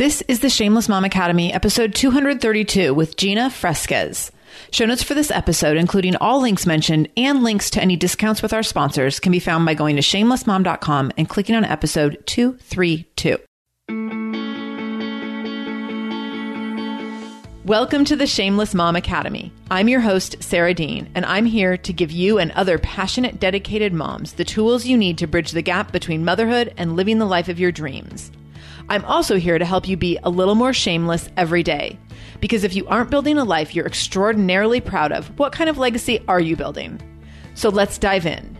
This is the Shameless Mom Academy, episode 232 with Gina Fresquez. Show notes for this episode, including all links mentioned and links to any discounts with our sponsors, can be found by going to shamelessmom.com and clicking on episode 232. Welcome to the Shameless Mom Academy. I'm your host, Sarah Dean, and I'm here to give you and other passionate, dedicated moms the tools you need to bridge the gap between motherhood and living the life of your dreams. I'm also here to help you be a little more shameless every day. Because if you aren't building a life you're extraordinarily proud of, what kind of legacy are you building? So let's dive in.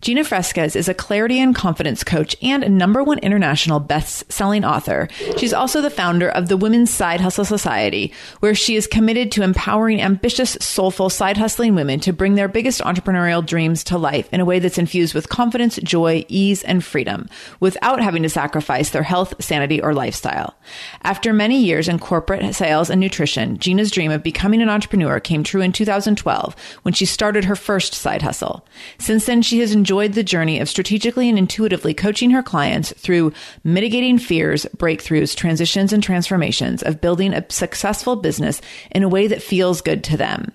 Gina Fresquez is a clarity and confidence coach and number one international best selling author. She's also the founder of the Women's Side Hustle Society, where she is committed to empowering ambitious, soulful side hustling women to bring their biggest entrepreneurial dreams to life in a way that's infused with confidence, joy, ease, and freedom without having to sacrifice their health, sanity, or lifestyle. After many years in corporate sales and nutrition, Gina's dream of becoming an entrepreneur came true in 2012 when she started her first side hustle. Since then, she has enjoyed the journey of strategically and intuitively coaching her clients through mitigating fears, breakthroughs, transitions, and transformations of building a successful business in a way that feels good to them.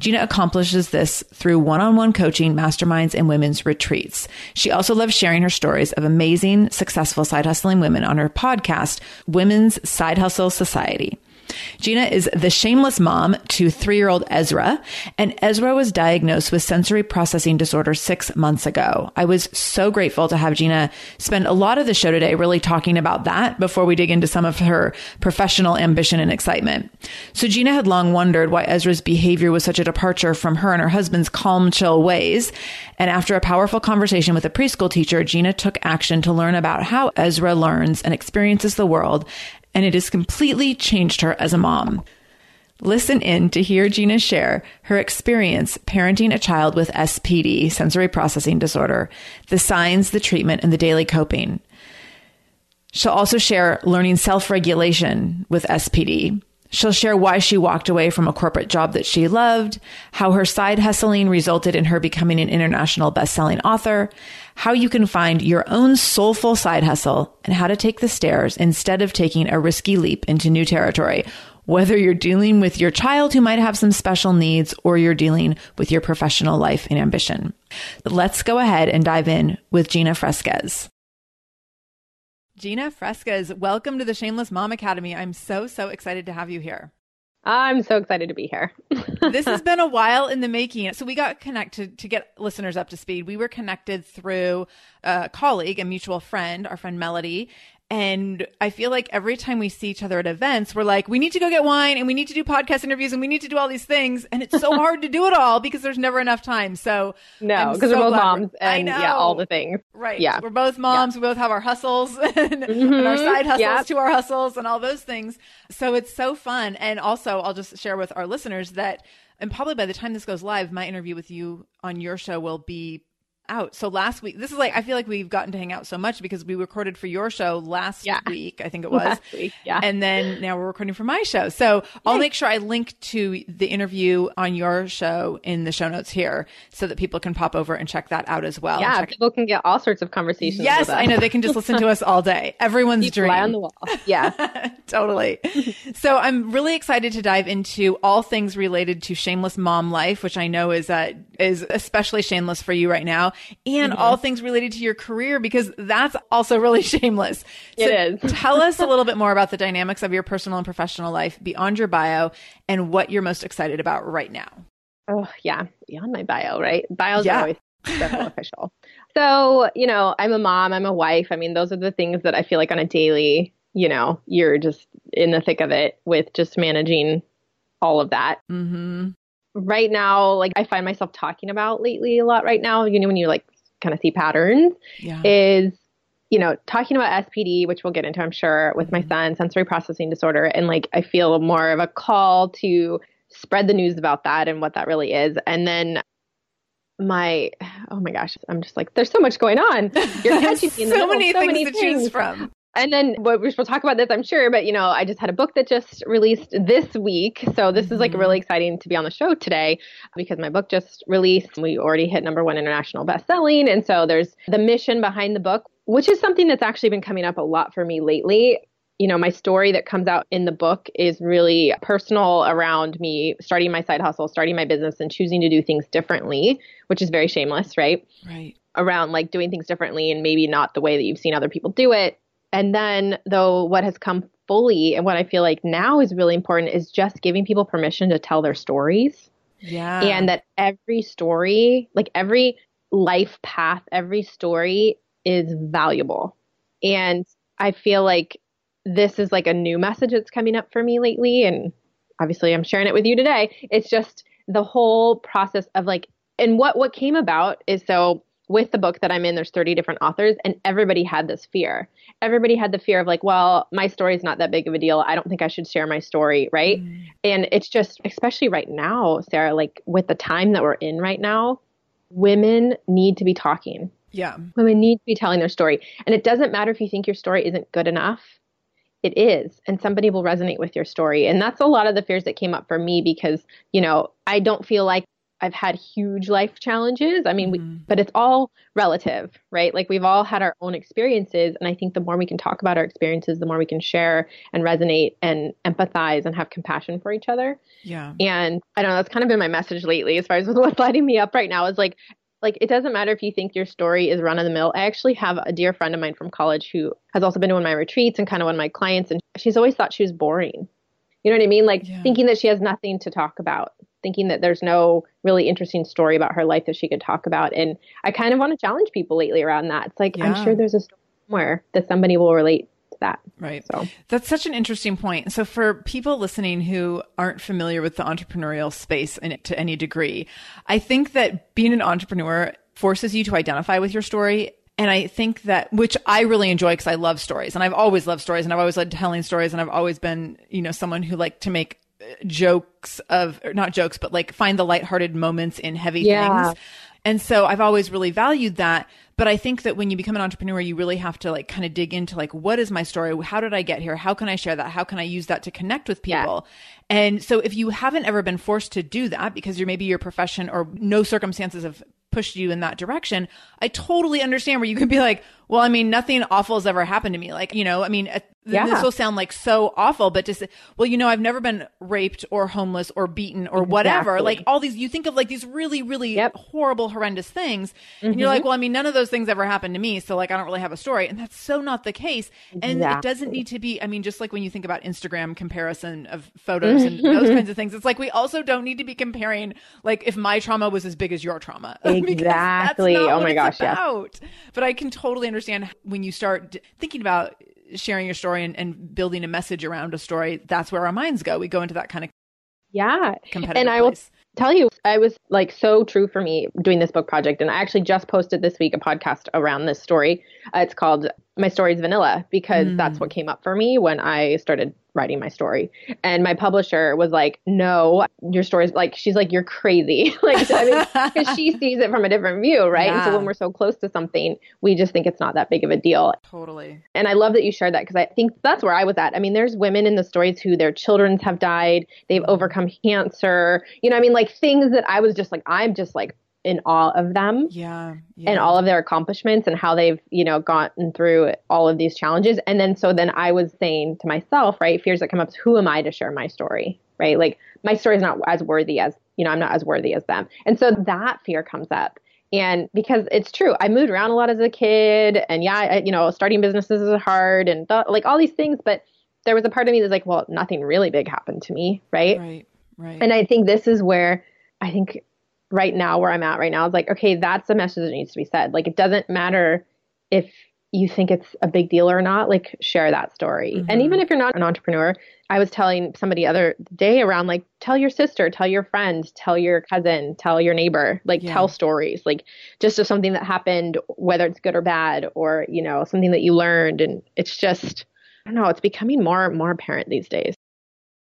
Gina accomplishes this through one on one coaching, masterminds, and women's retreats. She also loves sharing her stories of amazing, successful side hustling women on her podcast, Women's Side Hustle Society. Gina is the shameless mom to three year old Ezra, and Ezra was diagnosed with sensory processing disorder six months ago. I was so grateful to have Gina spend a lot of the show today really talking about that before we dig into some of her professional ambition and excitement. So, Gina had long wondered why Ezra's behavior was such a departure from her and her husband's calm, chill ways. And after a powerful conversation with a preschool teacher, Gina took action to learn about how Ezra learns and experiences the world and it has completely changed her as a mom. Listen in to hear Gina share her experience parenting a child with SPD, sensory processing disorder, the signs, the treatment, and the daily coping. She'll also share learning self regulation with SPD. She'll share why she walked away from a corporate job that she loved, how her side hustling resulted in her becoming an international best-selling author, how you can find your own soulful side hustle, and how to take the stairs instead of taking a risky leap into new territory, whether you're dealing with your child who might have some special needs or you're dealing with your professional life and ambition. Let's go ahead and dive in with Gina Fresquez. Gina Fresquez, welcome to the Shameless Mom Academy. I'm so, so excited to have you here. I'm so excited to be here. this has been a while in the making. So we got connected to get listeners up to speed. We were connected through a colleague, a mutual friend, our friend Melody. And I feel like every time we see each other at events, we're like, we need to go get wine and we need to do podcast interviews and we need to do all these things. And it's so hard to do it all because there's never enough time. So no, because so we're both moms and yeah, all the things. Right. Yeah. We're both moms. Yeah. We both have our hustles and, mm-hmm. and our side hustles to our hustles and all those things. So it's so fun. And also I'll just share with our listeners that and probably by the time this goes live, my interview with you on your show will be out. So last week, this is like I feel like we've gotten to hang out so much because we recorded for your show last yeah. week, I think it was. Last week, yeah. And then now we're recording for my show. So I'll make sure I link to the interview on your show in the show notes here so that people can pop over and check that out as well. Yeah, people can get all sorts of conversations. Yes, I know they can just listen to us all day. Everyone's Keep dream. On the wall. Yeah, totally. so I'm really excited to dive into all things related to shameless mom life, which I know is uh, is especially shameless for you right now and mm-hmm. all things related to your career because that's also really shameless. So it is. tell us a little bit more about the dynamics of your personal and professional life beyond your bio and what you're most excited about right now. Oh, yeah. Beyond my bio, right? Bios yeah. are always official. So, you know, I'm a mom, I'm a wife. I mean, those are the things that I feel like on a daily, you know, you're just in the thick of it with just managing all of that. Mm-hmm right now, like I find myself talking about lately a lot right now, you know, when you like kind of see patterns, yeah. is, you know, talking about SPD, which we'll get into, I'm sure, with my mm-hmm. son, sensory processing disorder. And like I feel more of a call to spread the news about that and what that really is. And then my oh my gosh, I'm just like, there's so much going on. You're catching me in the so many so things many to things. choose from and then we'll talk about this, I'm sure, but you know, I just had a book that just released this week. So this mm-hmm. is like really mm-hmm. exciting to be on the show today because my book just released. We already hit number one international best-selling. And so there's the mission behind the book, which is something that's actually been coming up a lot for me lately. You know, my story that comes out in the book is really personal around me starting my side hustle, starting my business, and choosing to do things differently, which is very shameless, right? Right. Around like doing things differently and maybe not the way that you've seen other people do it and then, though, what has come fully and what I feel like now is really important is just giving people permission to tell their stories. Yeah. And that every story, like every life path, every story is valuable. And I feel like this is like a new message that's coming up for me lately. And obviously, I'm sharing it with you today. It's just the whole process of like, and what what came about is so with the book that I'm in, there's 30 different authors, and everybody had this fear. Everybody had the fear of, like, well, my story is not that big of a deal. I don't think I should share my story, right? Mm. And it's just, especially right now, Sarah, like with the time that we're in right now, women need to be talking. Yeah. Women need to be telling their story. And it doesn't matter if you think your story isn't good enough. It is, and somebody will resonate with your story. And that's a lot of the fears that came up for me because, you know, I don't feel like I've had huge life challenges. I mean, mm-hmm. we, but it's all relative, right? Like we've all had our own experiences. And I think the more we can talk about our experiences, the more we can share and resonate and empathize and have compassion for each other. Yeah. And I don't know, that's kind of been my message lately as far as what's lighting me up right now is like, like it doesn't matter if you think your story is run of the mill. I actually have a dear friend of mine from college who has also been to one of my retreats and kind of one of my clients. And she's always thought she was boring. You know what I mean? Like yeah. thinking that she has nothing to talk about thinking that there's no really interesting story about her life that she could talk about. And I kind of want to challenge people lately around that. It's like, yeah. I'm sure there's a story somewhere that somebody will relate to that. Right. So that's such an interesting point. So for people listening who aren't familiar with the entrepreneurial space in, to any degree, I think that being an entrepreneur forces you to identify with your story and I think that, which I really enjoy because I love stories and I've always loved stories and I've always loved telling stories and I've always been, you know, someone who liked to make jokes of not jokes but like find the lighthearted moments in heavy yeah. things and so i've always really valued that but i think that when you become an entrepreneur you really have to like kind of dig into like what is my story how did i get here how can i share that how can i use that to connect with people yeah. and so if you haven't ever been forced to do that because you're maybe your profession or no circumstances have pushed you in that direction i totally understand where you could be like well, I mean, nothing awful has ever happened to me. Like, you know, I mean, yeah. this will sound like so awful, but just, well, you know, I've never been raped or homeless or beaten or whatever. Exactly. Like all these, you think of like these really, really yep. horrible, horrendous things. Mm-hmm. And you're like, mm-hmm. well, I mean, none of those things ever happened to me. So like, I don't really have a story. And that's so not the case. And exactly. it doesn't need to be, I mean, just like when you think about Instagram comparison of photos and those kinds of things, it's like, we also don't need to be comparing, like if my trauma was as big as your trauma. Exactly. oh my gosh. Yeah. But I can totally understand when you start thinking about sharing your story and, and building a message around a story, that's where our minds go. We go into that kind of yeah competitive and I place. will tell you, I was like so true for me doing this book project. And I actually just posted this week a podcast around this story. Uh, it's called My Story's Vanilla because Mm. that's what came up for me when I started writing my story. And my publisher was like, no, your story's like, she's like, you're crazy. like, I mean, because she sees it from a different view, right? And so when we're so close to something, we just think it's not that big of a deal. totally. And I love that you shared that because I think that's where I was at. I mean, there's women in the stories who their children have died, they've overcome cancer. You know, I mean, like things that I was just like, I'm just like in awe of them Yeah. yeah. and all of their accomplishments and how they've, you know, gotten through all of these challenges. And then so then I was saying to myself, right, fears that come up, who am I to share my story? Right? Like my story is not as worthy as, you know, I'm not as worthy as them. And so that fear comes up. And because it's true, I moved around a lot as a kid, and yeah, I, you know, starting businesses is hard, and th- like all these things. But there was a part of me that's like, well, nothing really big happened to me, right? Right. Right. And I think this is where I think right now where I'm at right now is like, okay, that's the message that needs to be said. Like it doesn't matter if you think it's a big deal or not, like share that story. And Mhm. even if you're not an entrepreneur, I was telling somebody other day around like tell your sister, tell your friend, tell your cousin, tell your neighbor, like Yeah. tell stories, like just of something that happened, whether it's good or bad, or you know, something that you learned. And it's just I don't know, it's becoming more and more apparent these days.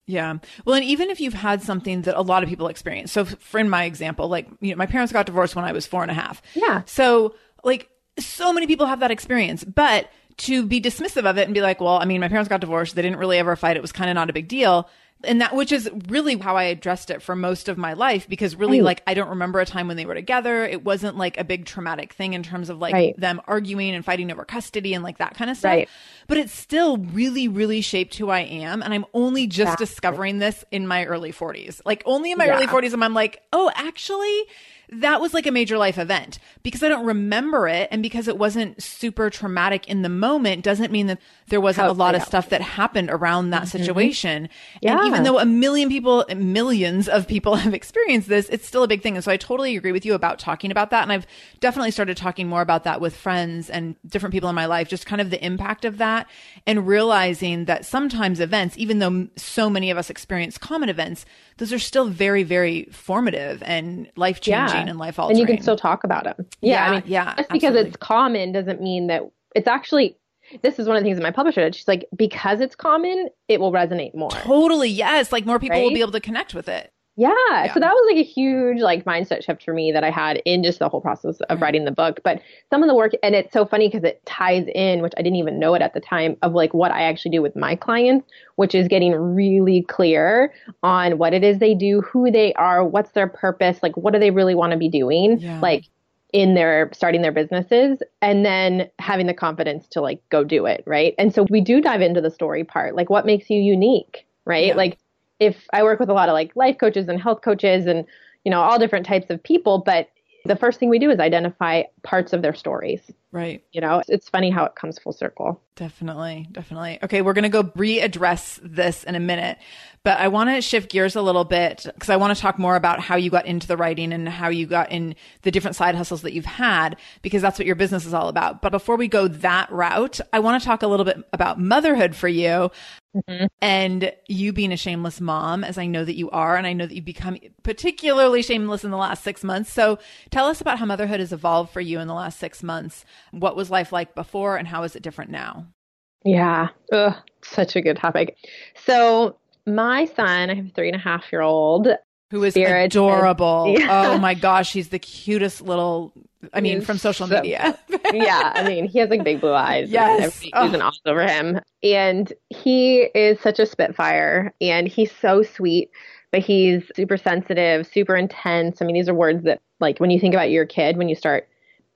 Yeah. Well, and even if you've had something that a lot of people experience. So, for in my example, like, you know, my parents got divorced when I was four and a half. Yeah. So, like, so many people have that experience, but to be dismissive of it and be like, well, I mean, my parents got divorced. They didn't really ever fight. It was kind of not a big deal. And that, which is really how I addressed it for most of my life, because really, Right. like, I don't remember a time when they were together. It wasn't like a big traumatic thing in terms of like Right. them arguing and fighting over custody and like that kind of stuff. Right. But it's still really, really shaped who I am. And I'm only just Exactly. discovering this in my early 40s. Like, only in my Yeah. early 40s, am I'm like, oh, actually, that was like a major life event because I don't remember it. And because it wasn't super traumatic in the moment, doesn't mean that there wasn't How a lot of stuff that happened around that mm-hmm. situation. And even though a million people, millions of people have experienced this, it's still a big thing. And so I totally agree with you about talking about that. And I've definitely started talking more about that with friends and different people in my life, just kind of the impact of that and realizing that sometimes events, even though so many of us experience common events, those are still very, very formative and life changing and life and you can still talk about them. Yeah, Yeah, I mean, yeah, Just because it's common doesn't mean that it's actually. This is one of the things that my publisher did. She's like, because it's common, it will resonate more. Totally. Yes. Like more people will be able to connect with it. Yeah. Yeah. So that was like a huge like mindset shift for me that I had in just the whole process of Right. writing the book. But some of the work, and it's so funny because it ties in, which I didn't even know it at the time, of like what I actually do with my clients, which is getting really clear on what it is they do, who they are, what's their purpose, like what do they really want to be doing, Yeah. like in their starting their businesses, and then having the confidence to like go do it, right? And so we do dive into the story part, like what makes you unique, right? Yeah. Like if I work with a lot of like life coaches and health coaches and you know all different types of people, but the first thing we do is identify parts of their stories. Right. You know, it's funny how it comes full circle. Definitely, definitely. Okay, we're going to go readdress this in a minute, but I want to shift gears a little bit because I want to talk more about how you got into the writing and how you got in the different side hustles that you've had because that's what your business is all about. But before we go that route, I want to talk a little bit about motherhood for you Mm-hmm. and you being a shameless mom, as I know that you are, and I know that you've become particularly shameless in the last six months. So tell us about how motherhood has evolved for you in the last six months. What was life like before, and how is it different now? Yeah. Ugh, such a good topic. So my son, I have a three and a half year old. Who is Spirited. adorable. Yeah. Oh my gosh, he's the cutest little, I mean, He's from social so media. yeah, I mean, he has like big blue eyes. Yes. And everybody oohs and ahs over him. And he is such a spitfire and he's so sweet, but he's super sensitive, super intense. I mean, these are words that, like, when you think about your kid, when you start,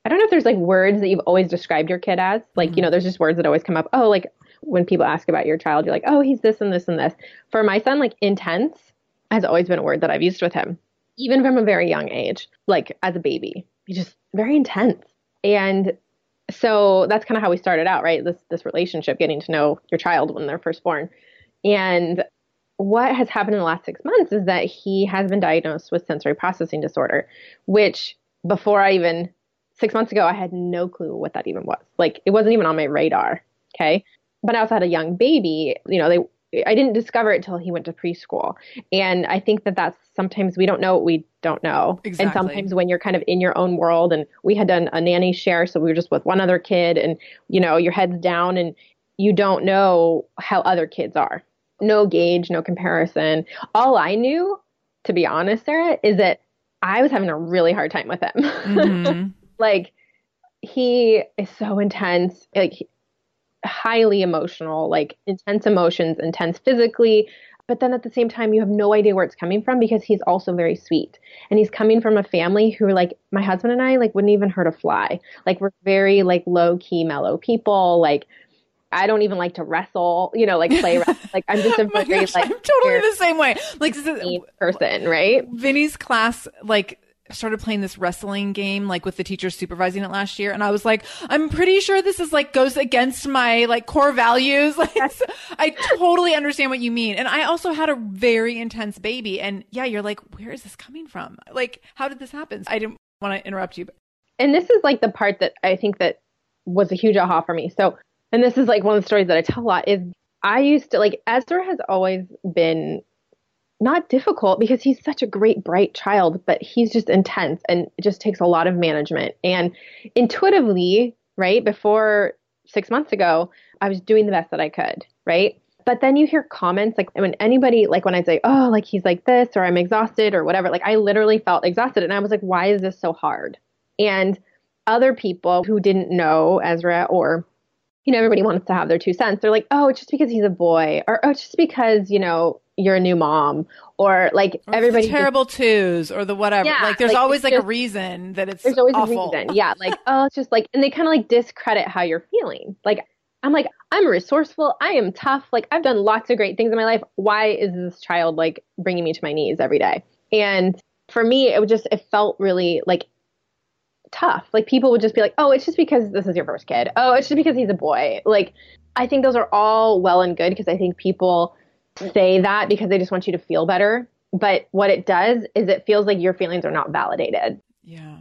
I don't know if there's like words that you've always described your kid as. Like, you mm-hmm. know, there's just words that always come up. Oh, like when people ask about your child, you're like, oh, he's this and this and this. For my son, like, intense has always been a word that I've used with him, even from a very young age, like as a baby. He's just very intense. And so that's kind of how we started out, right? This this relationship, getting to know your child when they're first born. And what has happened in the last six months is that he has been diagnosed with sensory processing disorder, which before I even six months ago, I had no clue what that even was. Like it wasn't even on my radar. Okay. but I also had a young baby. You know, they I didn't discover it till he went to preschool. And I think that that's sometimes we don't know what we don't know. Exactly. And sometimes when you're kind of in your own world and we had done a nanny share, so we were just with one other kid and, you know, your head's down and you don't know how other kids are. No gauge, no comparison. All I knew, to be honest, Sarah, is that I was having a really hard time with him. Mm-hmm. like, he is so intense. Like, highly emotional, like intense emotions, intense physically. But then at the same time, you have no idea where it's coming from because he's also very sweet. And he's coming from a family who, are like, my husband and I, like, wouldn't even hurt a fly. Like, we're very, like, low key, mellow people. Like, I don't even like to wrestle, you know, like play. Like I'm just a very gosh, like I'm totally the same way. Like this is, person, right? Vinny's class, like started playing this wrestling game like with the teacher supervising it last year and I was like I'm pretty sure this is like goes against my like core values. Like I totally understand what you mean and I also had a very intense baby and yeah you're like where is this coming from? Like how did this happen? I didn't want to interrupt you but and this is like the part that I think that was a huge aha for me. So and this is like one of the stories that I tell a lot is I used to like Ezra has always been not difficult because he's such a great, bright child, but he's just intense and it just takes a lot of management. And intuitively, right, before six months ago, I was doing the best that I could, right? But then you hear comments like when anybody, like when I say, oh, like he's like this or I'm exhausted or whatever, like I literally felt exhausted. And I was like, why is this so hard? And other people who didn't know Ezra or you know, everybody wants to have their two cents. They're like, oh, it's just because he's a boy, or oh, it's just because, you know, you're a new mom or like or everybody terrible just, twos or the whatever. Yeah, like there's like, always like just, a reason that it's there's always awful. a reason. yeah like oh it's just like and they kind of like discredit how you're feeling. Like i'm like i'm resourceful. I am tough. Like i've done lots of great things in my life. Why is this child like bringing me to my knees every day? And for me it would just it felt really like tough. Like people would just be like oh it's just because this is your first kid. Oh it's just because he's a boy. Like i think those are all well and good because i think people say that because they just want you to feel better. But what it does is it feels like your feelings are not validated. Yeah.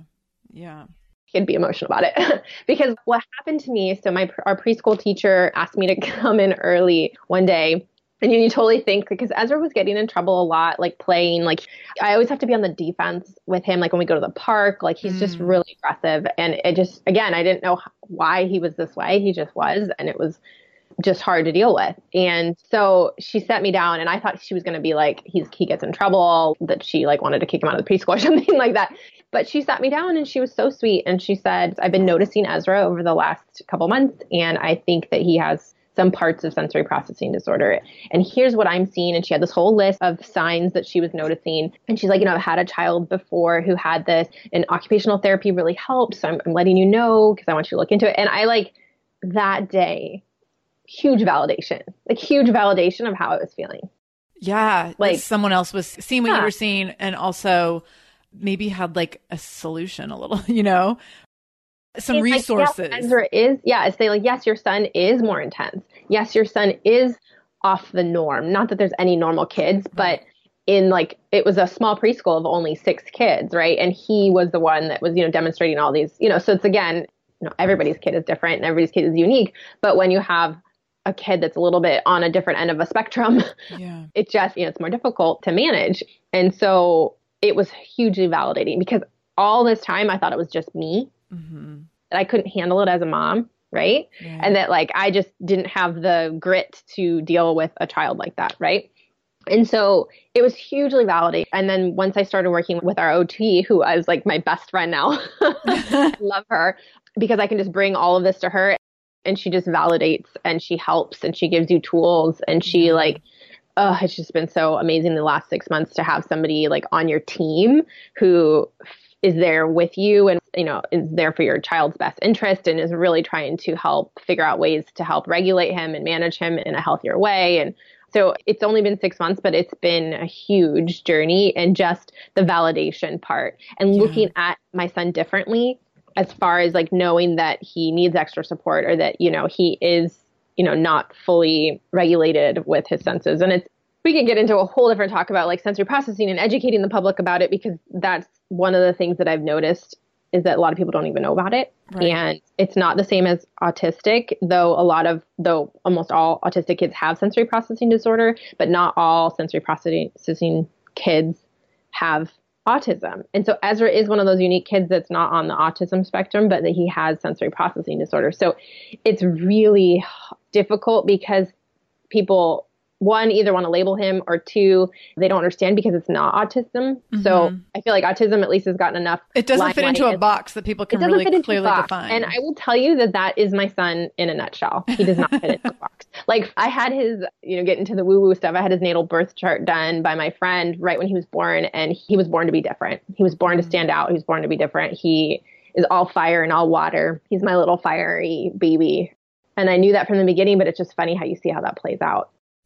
Yeah. Can be emotional about it because what happened to me. So my our preschool teacher asked me to come in early one day and you, you totally think because Ezra was getting in trouble a lot, like playing, like I always have to be on the defense with him. Like when we go to the park, like he's mm. just really aggressive. And it just, again, I didn't know why he was this way. He just was. And it was just hard to deal with. And so she set me down and I thought she was going to be like, he's, he gets in trouble, that she like wanted to kick him out of the preschool or something like that. But she sat me down and she was so sweet. And she said, I've been noticing Ezra over the last couple months. And I think that he has some parts of sensory processing disorder. And here's what I'm seeing. And she had this whole list of signs that she was noticing. And she's like, you know, I've had a child before who had this, and occupational therapy really helps. So I'm, I'm letting you know because I want you to look into it. And I like that day huge validation, like huge validation of how I was feeling. Yeah. Like someone else was seeing what yeah. you were seeing and also maybe had like a solution a little, you know, some it's resources. Like, yes, Ezra is, yeah, say like, yes, your son is more intense. Yes, your son is off the norm. Not that there's any normal kids, but in like it was a small preschool of only six kids, right? And he was the one that was, you know, demonstrating all these, you know, so it's again, you know, everybody's kid is different and everybody's kid is unique. But when you have a kid that's a little bit on a different end of a spectrum, yeah. it just, you know, it's more difficult to manage. And so it was hugely validating because all this time I thought it was just me. Mm-hmm. That I couldn't handle it as a mom, right? Yeah. And that like I just didn't have the grit to deal with a child like that, right? And so it was hugely validating. And then once I started working with our OT, who is like my best friend now, I love her because I can just bring all of this to her and she just validates and she helps and she gives you tools and she like oh it's just been so amazing the last six months to have somebody like on your team who is there with you and you know is there for your child's best interest and is really trying to help figure out ways to help regulate him and manage him in a healthier way and so it's only been six months, but it's been a huge journey and just the validation part and yeah. looking at my son differently as far as like knowing that he needs extra support or that you know he is you know not fully regulated with his senses and it's we can get into a whole different talk about like sensory processing and educating the public about it because that's one of the things that I've noticed is that a lot of people don't even know about it. Right. And it's not the same as autistic, though a lot of, though almost all autistic kids have sensory processing disorder, but not all sensory processing kids have autism. And so Ezra is one of those unique kids that's not on the autism spectrum, but that he has sensory processing disorder. So it's really difficult because people one either want to label him or two they don't understand because it's not autism. Mm-hmm. so i feel like autism at least has gotten enough it doesn't fit into a box that people can really clearly define. And i will tell you that that is my son in a nutshell. He does not fit into a box. Like i had his you know get into the woo woo stuff. I had his natal birth chart done by my friend right when he was born and he was born to be different. He was born to mm-hmm. stand out. He was born to be different. He is all fire and all water. He's my little fiery baby. And i knew that from the beginning but it's just funny how you see how that plays out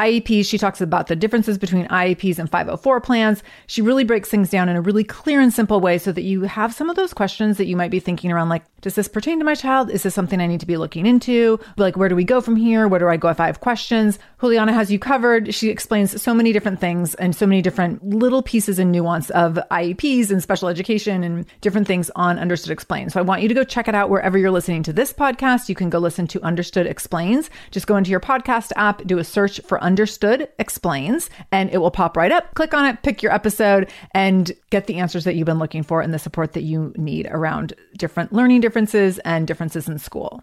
IEPs, she talks about the differences between IEPs and 504 plans. She really breaks things down in a really clear and simple way so that you have some of those questions that you might be thinking around like, does this pertain to my child? Is this something I need to be looking into? Like, where do we go from here? Where do I go if I have questions? Juliana has you covered. She explains so many different things and so many different little pieces and nuance of IEPs and special education and different things on Understood Explains. So I want you to go check it out wherever you're listening to this podcast. You can go listen to Understood Explains. Just go into your podcast app, do a search for Understood Explains, and it will pop right up. Click on it, pick your episode, and get the answers that you've been looking for and the support that you need around different learning differences and differences in school.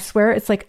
swear it's like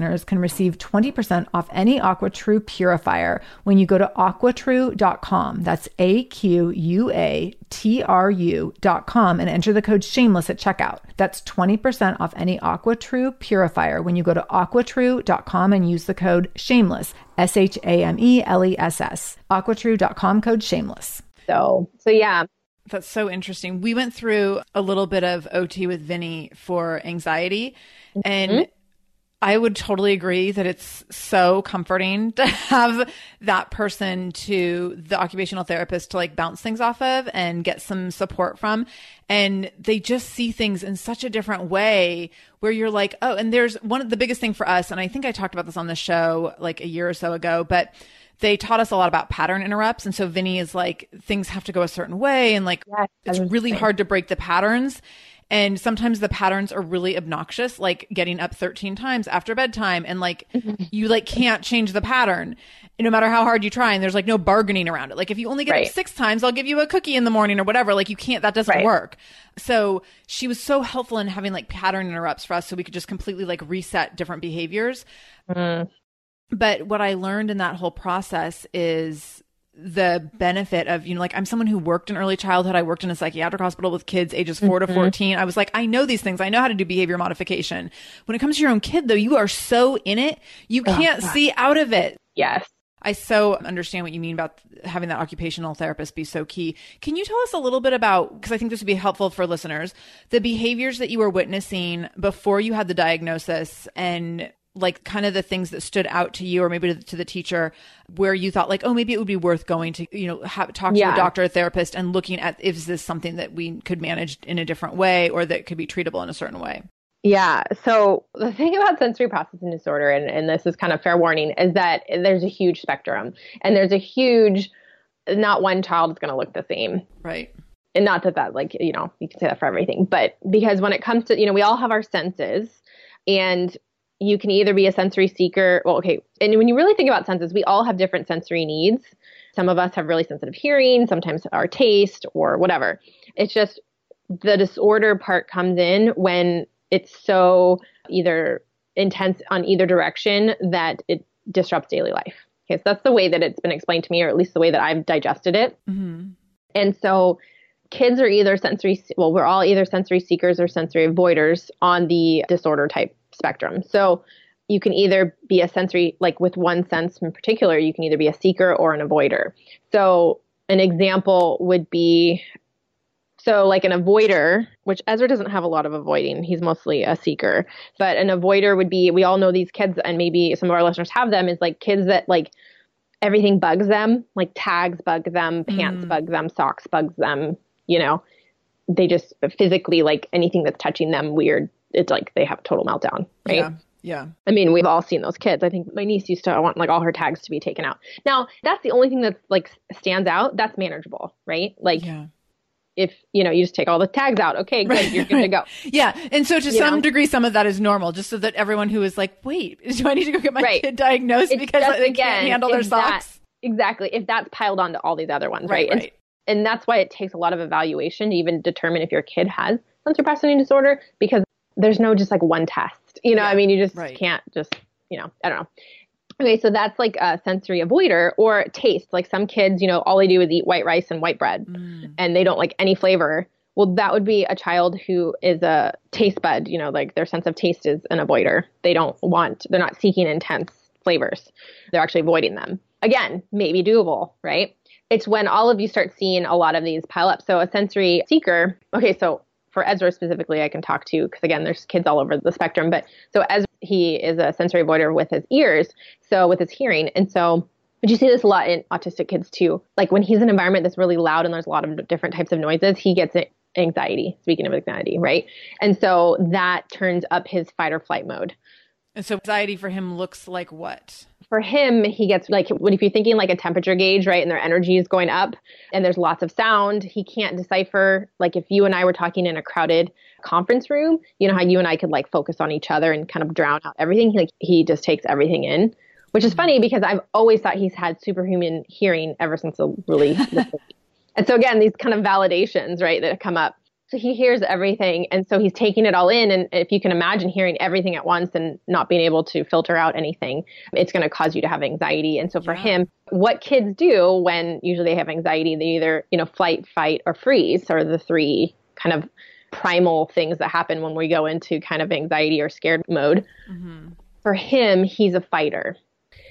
listeners can receive 20% off any AquaTrue purifier when you go to aquatrue.com. That's A Q U A T R U.com and enter the code shameless at checkout. That's 20% off any AquaTrue purifier when you go to aquatrue.com and use the code shameless, S H A M E L E S S. Aquatrue.com code shameless. So, so yeah, that's so interesting. We went through a little bit of OT with Vinny for anxiety, mm-hmm. and I would totally agree that it's so comforting to have that person to the occupational therapist to like bounce things off of and get some support from. And they just see things in such a different way where you're like, oh, and there's one of the biggest thing for us. And I think I talked about this on the show like a year or so ago, but they taught us a lot about pattern interrupts. And so Vinny is like, things have to go a certain way. And like, yes, it's really hard to break the patterns. And sometimes the patterns are really obnoxious, like getting up 13 times after bedtime and like you like can't change the pattern no matter how hard you try and there's like no bargaining around it. Like if you only get Right. up 6 times, I'll give you a cookie in the morning or whatever. Like you can't that doesn't Right. work. So she was so helpful in having like pattern interrupts for us so we could just completely like reset different behaviors. Mm. But what I learned in that whole process is the benefit of, you know, like I'm someone who worked in early childhood. I worked in a psychiatric hospital with kids ages 4 to mm-hmm. 14. I was like, I know these things. I know how to do behavior modification. When it comes to your own kid though, you are so in it, you oh, can't see out of it. Yes. I so understand what you mean about having that occupational therapist be so key. Can you tell us a little bit about, because I think this would be helpful for listeners, the behaviors that you were witnessing before you had the diagnosis and like kind of the things that stood out to you or maybe to, to the teacher where you thought like, oh, maybe it would be worth going to, you know, have, talk to a doctor or therapist and looking at is this something that we could manage in a different way or that could be treatable in a certain way. Yeah. So the thing about sensory processing disorder, and, and this is kind of fair warning, is that there's a huge spectrum and there's a huge, not one child is going to look the same. Right. And not that that, like, you know, you can say that for everything, but because when it comes to, you know, we all have our senses and you can either be a sensory seeker. Well, okay. And when you really think about senses, we all have different sensory needs. Some of us have really sensitive hearing, sometimes our taste or whatever. It's just the disorder part comes in when it's so either intense on either direction that it disrupts daily life. Okay, so that's the way that it's been explained to me, or at least the way that I've digested it. Mm-hmm. And so kids are either sensory, well, we're all either sensory seekers or sensory avoiders on the disorder type spectrum. So you can either be a sensory, like with one sense in particular, you can either be a seeker or an avoider. So an example would be so, like an avoider, which Ezra doesn't have a lot of avoiding, he's mostly a seeker. But an avoider would be, we all know these kids, and maybe some of our listeners have them, is like kids that like everything bugs them, like tags bug them, pants Mm. bug them, socks bugs them, you know. They just physically, like anything that's touching them weird, it's like they have a total meltdown, right? Yeah. Yeah. I mean, we've all seen those kids. I think my niece used to want like all her tags to be taken out. Now, that's the only thing that's like stands out. That's manageable, right? Like Yeah. if you know you just take all the tags out okay good Right, you're good to go Yeah. And so to You some know? degree, some of that is normal, just so that everyone who is like, wait, do I need to go get my Right. kid diagnosed It's because just, they again, can't handle their that- socks? exactly if that's piled onto all these other ones Right, right, And- right. And, that's why it takes a lot of evaluation to even determine if your kid has sensory processing disorder because there's no just like one test. You know Yeah, i mean you just right. can't just you know i don't know. Okay so that's like a sensory avoider or taste. Like some kids you know all they do is eat white rice and white bread Mm. and they don't like any flavor. Well that would be a child who is a taste bud you know like their sense of taste is an avoider. They don't want they're not seeking intense flavors. They're actually avoiding them. Again maybe doable right? It's when all of you start seeing a lot of these pile up so a sensory seeker okay so for Ezra specifically, I can talk to because again, there's kids all over the spectrum. But so Ezra, he is a sensory avoider with his ears, so with his hearing, and so but you see this a lot in autistic kids too. Like when he's in an environment that's really loud and there's a lot of different types of noises, he gets anxiety. Speaking of anxiety, right? And so that turns up his fight or flight mode. And so anxiety for him looks like what? For him, he gets like what if you're thinking like a temperature gauge, right? And their energy is going up and there's lots of sound. He can't decipher like if you and I were talking in a crowded conference room, you know how you and I could like focus on each other and kind of drown out everything. He, like he just takes everything in. Which is mm-hmm. funny because I've always thought he's had superhuman hearing ever since a really little And so again, these kind of validations, right, that come up. So he hears everything, and so he's taking it all in. And if you can imagine hearing everything at once and not being able to filter out anything, it's going to cause you to have anxiety. And so for Yeah. him, what kids do when usually they have anxiety, they either you know flight, fight, or freeze are the three kind of primal things that happen when we go into kind of anxiety or scared mode. Mm-hmm. For him, he's a fighter.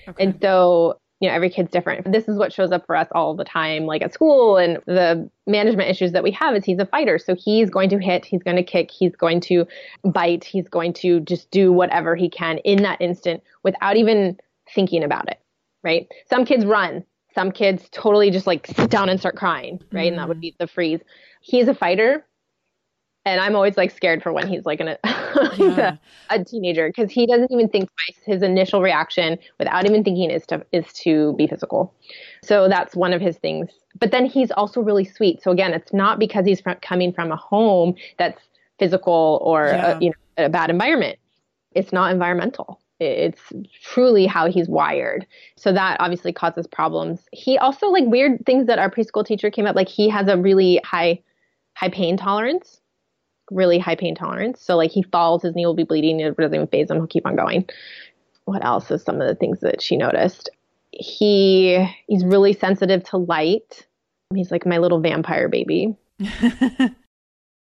Okay. And so, you know, every kid's different. This is what shows up for us all the time, like at school and the management issues that we have is he's a fighter. So he's going to hit, he's going to kick, he's going to bite, he's going to just do whatever he can in that instant without even thinking about it. Right. Some kids run. Some kids totally just like sit down and start crying. Right. And that would mm-hmm. be the freeze. He's a fighter. And I'm always like scared for when he's like an, he's Yeah. a, a teenager because he doesn't even think twice. His initial reaction, without even thinking, is to is to be physical. So that's one of his things. But then he's also really sweet. So again, it's not because he's fr- coming from a home that's physical or uh, Yeah. a, you know, a bad environment. It's not environmental. It's truly how he's wired. So that obviously causes problems. He also like weird things that our preschool teacher came up like he has a really high high pain tolerance. Really high pain tolerance. So like he falls, his knee will be bleeding, it doesn't even faze him, he'll keep on going. What else is some of the things that she noticed? He he's really sensitive to light. He's like my little vampire baby.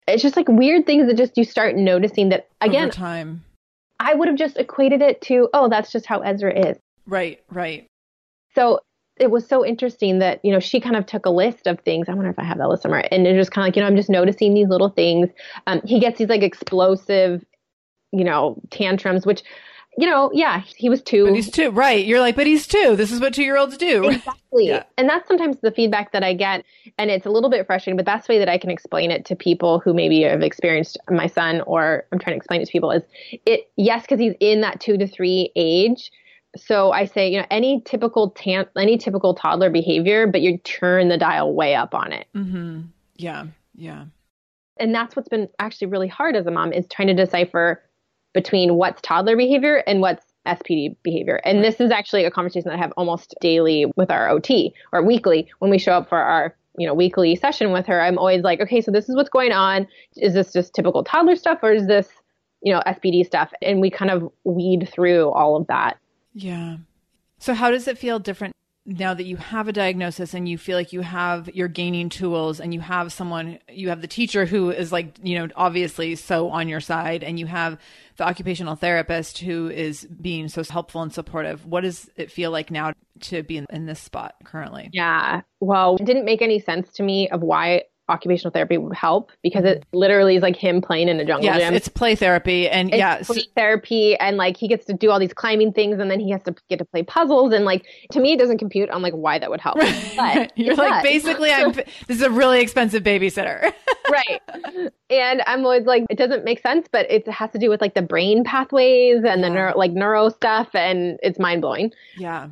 It's just like weird things that just you start noticing that again, Over time. I would have just equated it to, oh, that's just how Ezra is. Right, right. So it was so interesting that, you know, she kind of took a list of things. I wonder if I have that list somewhere. And it just kind of like, you know, I'm just noticing these little things. Um, he gets these like explosive, you know, tantrums, which, you know, yeah, he was two. But he's two, right? You're like, but he's two. This is what two year olds do. Exactly. Yeah. And that's sometimes the feedback that I get. And it's a little bit frustrating, but that's the way that I can explain it to people who maybe have experienced my son or I'm trying to explain it to people is it, yes, because he's in that two to three age. So I say, you know, any typical tan- any typical toddler behavior, but you turn the dial way up on it. Mm-hmm. Yeah, yeah. And that's what's been actually really hard as a mom is trying to decipher between what's toddler behavior and what's SPD behavior. And this is actually a conversation that I have almost daily with our OT or weekly when we show up for our you know weekly session with her. I'm always like, okay, so this is what's going on. Is this just typical toddler stuff or is this you know SPD stuff? And we kind of weed through all of that. Yeah. So how does it feel different now that you have a diagnosis and you feel like you have you're gaining tools and you have someone you have the teacher who is like, you know, obviously so on your side and you have the occupational therapist who is being so helpful and supportive. What does it feel like now to be in, in this spot currently? Yeah. Well, it didn't make any sense to me of why occupational therapy would help because it mm-hmm. literally is like him playing in a jungle Yes, gym. it's play therapy and it's yes. play therapy and like he gets to do all these climbing things and then he has to get to play puzzles and like to me it doesn't compute on like why that would help but You're like does. basically I'm this is a really expensive babysitter. right and i'm always like it doesn't make sense but it has to do with like the brain pathways and the neuro like neuro stuff and it's mind-blowing yeah.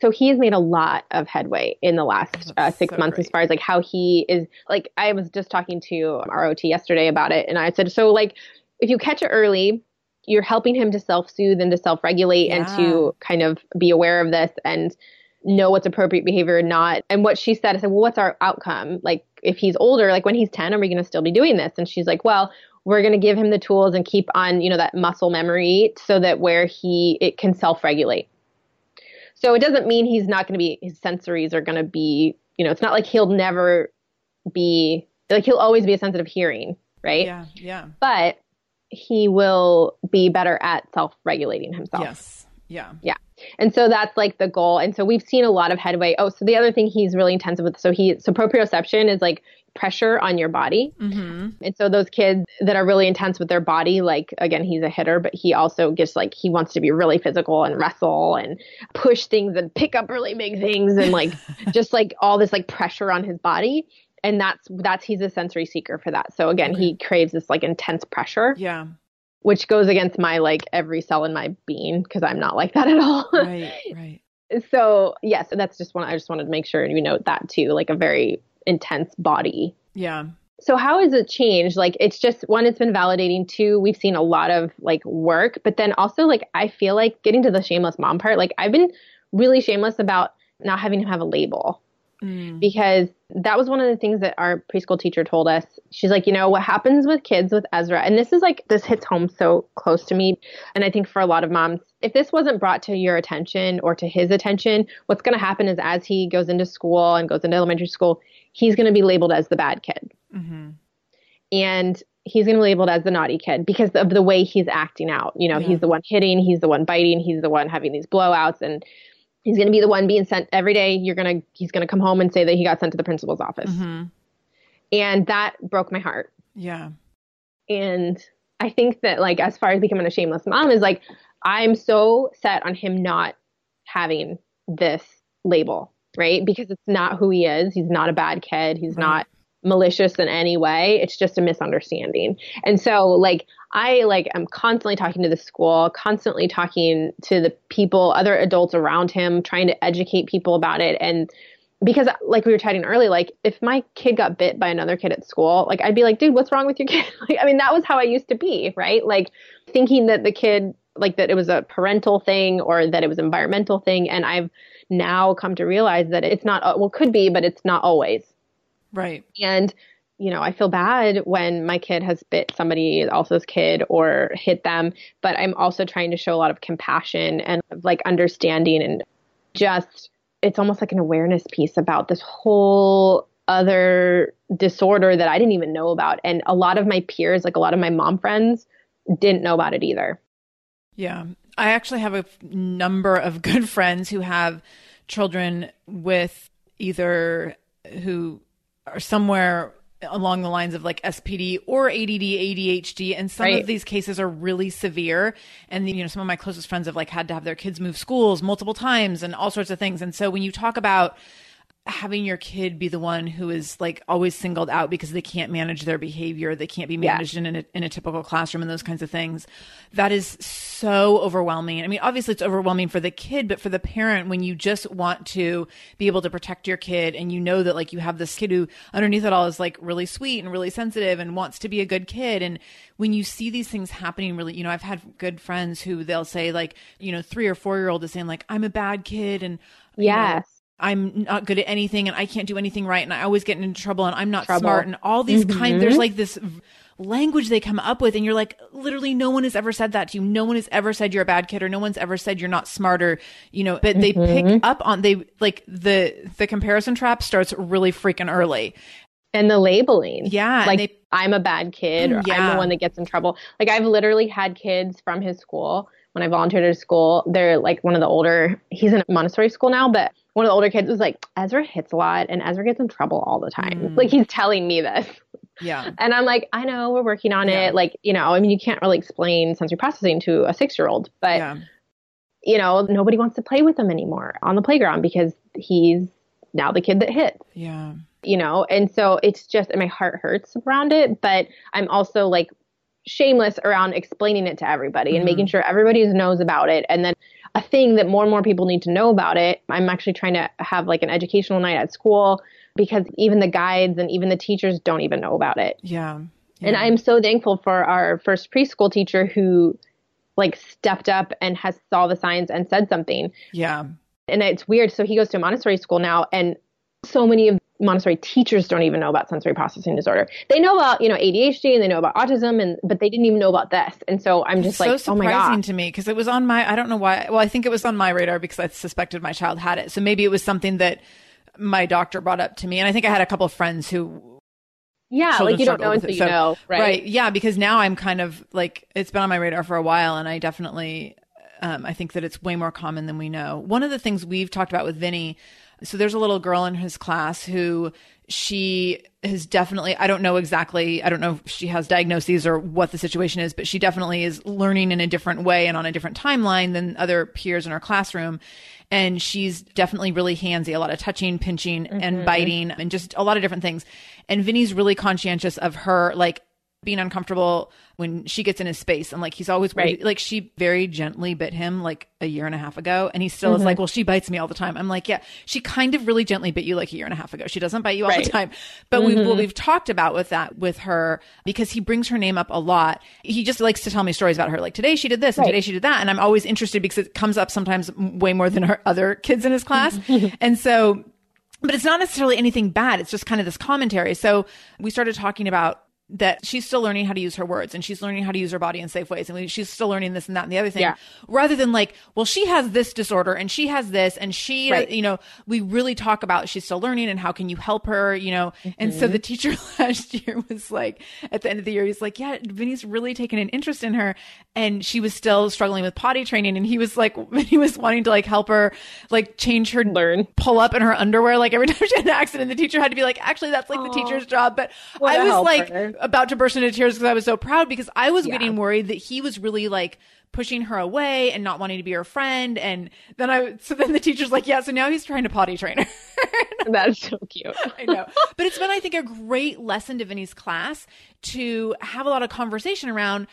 So he has made a lot of headway in the last uh, six so months as far as like how he is like i was just talking to rot yesterday about it and i said so like if you catch it early you're helping him to self-soothe and to self-regulate and to kind of be aware of this and know what's appropriate behavior or not. And what she said i said well what's our outcome? Like if he's older like when he's 10 are we going to still be doing this? And she's like well we're going to give him the tools and keep on you know that muscle memory so that where he it can self-regulate so it doesn't mean he's not going to be his sensories are going to be you know it's not like he'll never be like he'll always be a sensitive hearing right Yeah. Yeah. but he will be better at self-regulating himself Yes. Yeah. Yeah. And so that's like the goal and so we've seen a lot of headway oh so the other thing he's really intensive with so he so proprioception is like pressure on your body Mm-hmm. and so those kids that are really intense with their body, like again, he's a hitter, but he also gets like he wants to be really physical and wrestle and push things and pick up really big things and like just like all this like pressure on his body. And that's that's he's a sensory seeker for that. So again, he craves this like intense pressure, Yeah. which goes against my like every cell in my being because I'm not like that at all. Right. Right. so yeah, so that's just one I just wanted to make sure you note that too, like a very intense body. Yeah. so how has it changed? Like it's just one it's been validating. Two we've seen a lot of like work but then also like i feel like getting to the shameless mom part like i've been really shameless about not having to have a label Mm. because that was one of the things that our preschool teacher told us she's like you know what happens with kids with ezra and this is like this hits home so close to me and i think for a lot of moms if this wasn't brought to your attention or to his attention what's going to happen is as he goes into school and goes into elementary school he's going to be labeled as the bad kid Mm-hmm. and he's going to be labeled as the naughty kid because of the way he's acting out. You know, Yeah. he's the one hitting, he's the one biting, he's the one having these blowouts, and he's going to be the one being sent every day. You're going to, he's going to come home and say that he got sent to the principal's office. Mm-hmm. And that broke my heart. Yeah. And I think that, like, as far as becoming a shameless mom, is like, I'm so set on him not having this label, right? Because it's not who he is. He's not a bad kid. He's Right. not malicious in any way. It's just a misunderstanding. And so, like, I like I'm constantly talking to the school, constantly talking to the people, other adults around him, trying to educate people about it. And because like we were chatting earlier, like if my kid got bit by another kid at school, like I'd be like, dude, what's wrong with your kid? Like, I mean, that was how I used to be, right? Like thinking that the kid, like that it was a parental thing or that it was environmental thing. And I've now come to realize that it's not, uh, well, could be, but it's not always. Right. And, you know, I feel bad when my kid has bit somebody else's kid or hit them, but I'm also trying to show a lot of compassion and like understanding and just it's almost like an awareness piece about this whole other disorder that I didn't even know about. And a lot of my peers, like a lot of my mom friends, didn't know about it either. Yeah. I actually have a number of good friends who have children with either who are somewhere along the lines of like SPD or ADD, ADHD, and some right. of these cases are really severe. And you know, some of my closest friends have like had to have their kids move schools multiple times and all sorts of things. And so when you talk about having your kid be the one who is like always singled out because they can't manage their behavior, they can't be managed yeah. in, a, in a typical classroom and those kinds of things. That is so overwhelming. I mean, obviously it's overwhelming for the kid, but for the parent, when you just want to be able to protect your kid and you know that like you have this kid who underneath it all is like really sweet and really sensitive and wants to be a good kid. And when you see these things happening, really, you know, I've had good friends who they'll say like, you know, three or four year old is saying like, I'm a bad kid and yes. Know, I'm not good at anything and I can't do anything right and I always get into trouble and I'm not trouble. smart and all these mm-hmm. kind there's like this language they come up with and you're like literally no one has ever said that to you no one has ever said you're a bad kid or no one's ever said you're not smarter you know but they mm-hmm. pick up on they like the the comparison trap starts really freaking early and the labeling yeah like they, i'm a bad kid or yeah. i'm the one that gets in trouble like i've literally had kids from his school when i volunteered at a school they're like one of the older he's in a montessori school now but one of the older kids was like, Ezra hits a lot and Ezra gets in trouble all the time. Mm. Like he's telling me this. Yeah. And I'm like, I know we're working on yeah. it. Like, you know, I mean, you can't really explain sensory processing to a six year old, but, yeah. you know, nobody wants to play with him anymore on the playground because he's now the kid that hits. Yeah. You know, and so it's just, and my heart hurts around it, but I'm also like shameless around explaining it to everybody mm-hmm. and making sure everybody knows about it. And then a thing that more and more people need to know about it. I'm actually trying to have like an educational night at school because even the guides and even the teachers don't even know about it. Yeah. yeah. And I'm so thankful for our first preschool teacher who like stepped up and has saw the signs and said something. Yeah. And it's weird. So he goes to a Montessori school now and so many of Montessori teachers don't even know about sensory processing disorder. They know about, you know, ADHD and they know about autism and but they didn't even know about this. And so I'm just it's like, so oh my god. to me because it was on my I don't know why. Well, I think it was on my radar because I suspected my child had it. So maybe it was something that my doctor brought up to me and I think I had a couple of friends who yeah, like you don't know until you so, know, right? Right. Yeah, because now I'm kind of like it's been on my radar for a while and I definitely um, I think that it's way more common than we know. One of the things we've talked about with Vinny so there's a little girl in his class who she has definitely i don't know exactly i don't know if she has diagnoses or what the situation is but she definitely is learning in a different way and on a different timeline than other peers in her classroom and she's definitely really handsy a lot of touching pinching mm-hmm. and biting and just a lot of different things and vinny's really conscientious of her like being uncomfortable when she gets in his space and like he's always right. like she very gently bit him like a year and a half ago and he still mm-hmm. is like well she bites me all the time i'm like yeah she kind of really gently bit you like a year and a half ago she doesn't bite you all right. the time but mm-hmm. we've what we've talked about with that with her because he brings her name up a lot he just likes to tell me stories about her like today she did this and today she did that and i'm always interested because it comes up sometimes way more than her other kids in his class and so but it's not necessarily anything bad. It's just kind of this commentary. So we started talking about that she's still learning how to use her words and she's learning how to use her body in safe ways and she's still learning this and that and the other thing yeah. rather than like well she has this disorder and she has this and she right. you know we really talk about she's still learning and how can you help her you know mm-hmm. and so the teacher last year was like at the end of the year he's like yeah Vinny's really taken an interest in her and she was still struggling with potty training and he was like he was wanting to like help her like change her learn pull up in her underwear like every time she had an accident the teacher had to be like actually that's like Aww. the teacher's job but I was like her about to burst into tears because I was so proud because I was yeah. getting worried that he was really like pushing her away and not wanting to be her friend. And then I, so then the teacher's like, yeah, so now he's trying to potty train her. That's so cute. I know. But it's been, I think, a great lesson to Vinny's class to have a lot of conversation around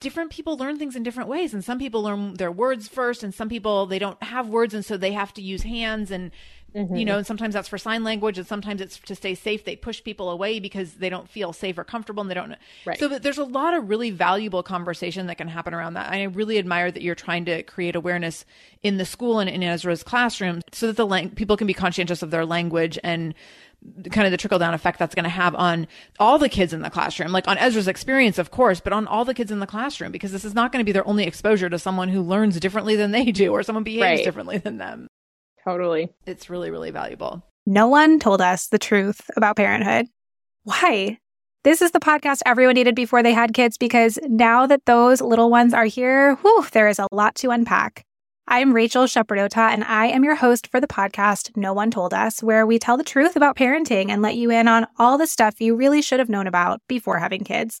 different people learn things in different ways and some people learn their words first and some people they don't have words and so they have to use hands and Mm-hmm. You know, and sometimes that's for sign language, and sometimes it's to stay safe. They push people away because they don't feel safe or comfortable, and they don't. Right. So there's a lot of really valuable conversation that can happen around that. I really admire that you're trying to create awareness in the school and in Ezra's classroom, so that the lang- people can be conscientious of their language and kind of the trickle down effect that's going to have on all the kids in the classroom, like on Ezra's experience, of course, but on all the kids in the classroom, because this is not going to be their only exposure to someone who learns differently than they do or someone behaves right. differently than them. Totally. It's really, really valuable. No one told us the truth about parenthood. Why? This is the podcast everyone needed before they had kids because now that those little ones are here, whew, there is a lot to unpack. I'm Rachel Shepardota, and I am your host for the podcast No One Told Us, where we tell the truth about parenting and let you in on all the stuff you really should have known about before having kids.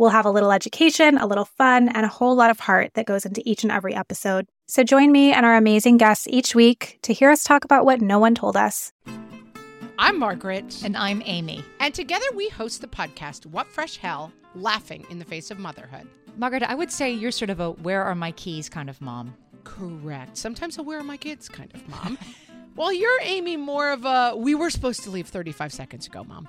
We'll have a little education, a little fun, and a whole lot of heart that goes into each and every episode. So join me and our amazing guests each week to hear us talk about what no one told us. I'm Margaret. And I'm Amy. And together we host the podcast, What Fresh Hell Laughing in the Face of Motherhood. Margaret, I would say you're sort of a where are my keys kind of mom. Correct. Sometimes a where are my kids kind of mom. Well, you're Amy more of a we were supposed to leave 35 seconds ago, mom.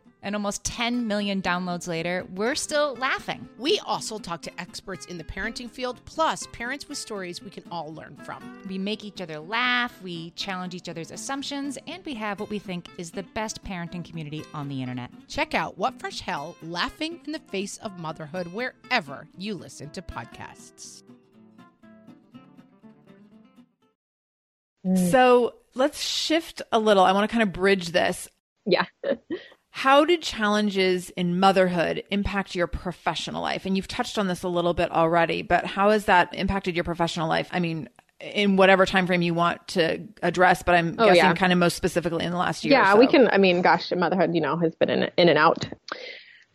And almost 10 million downloads later, we're still laughing. We also talk to experts in the parenting field, plus parents with stories we can all learn from. We make each other laugh, we challenge each other's assumptions, and we have what we think is the best parenting community on the internet. Check out What Fresh Hell Laughing in the Face of Motherhood wherever you listen to podcasts. So let's shift a little. I want to kind of bridge this. Yeah. How did challenges in motherhood impact your professional life? And you've touched on this a little bit already, but how has that impacted your professional life? I mean, in whatever time frame you want to address, but I'm oh, guessing yeah. kind of most specifically in the last year. Yeah, so. we can. I mean, gosh, motherhood, you know, has been in in and out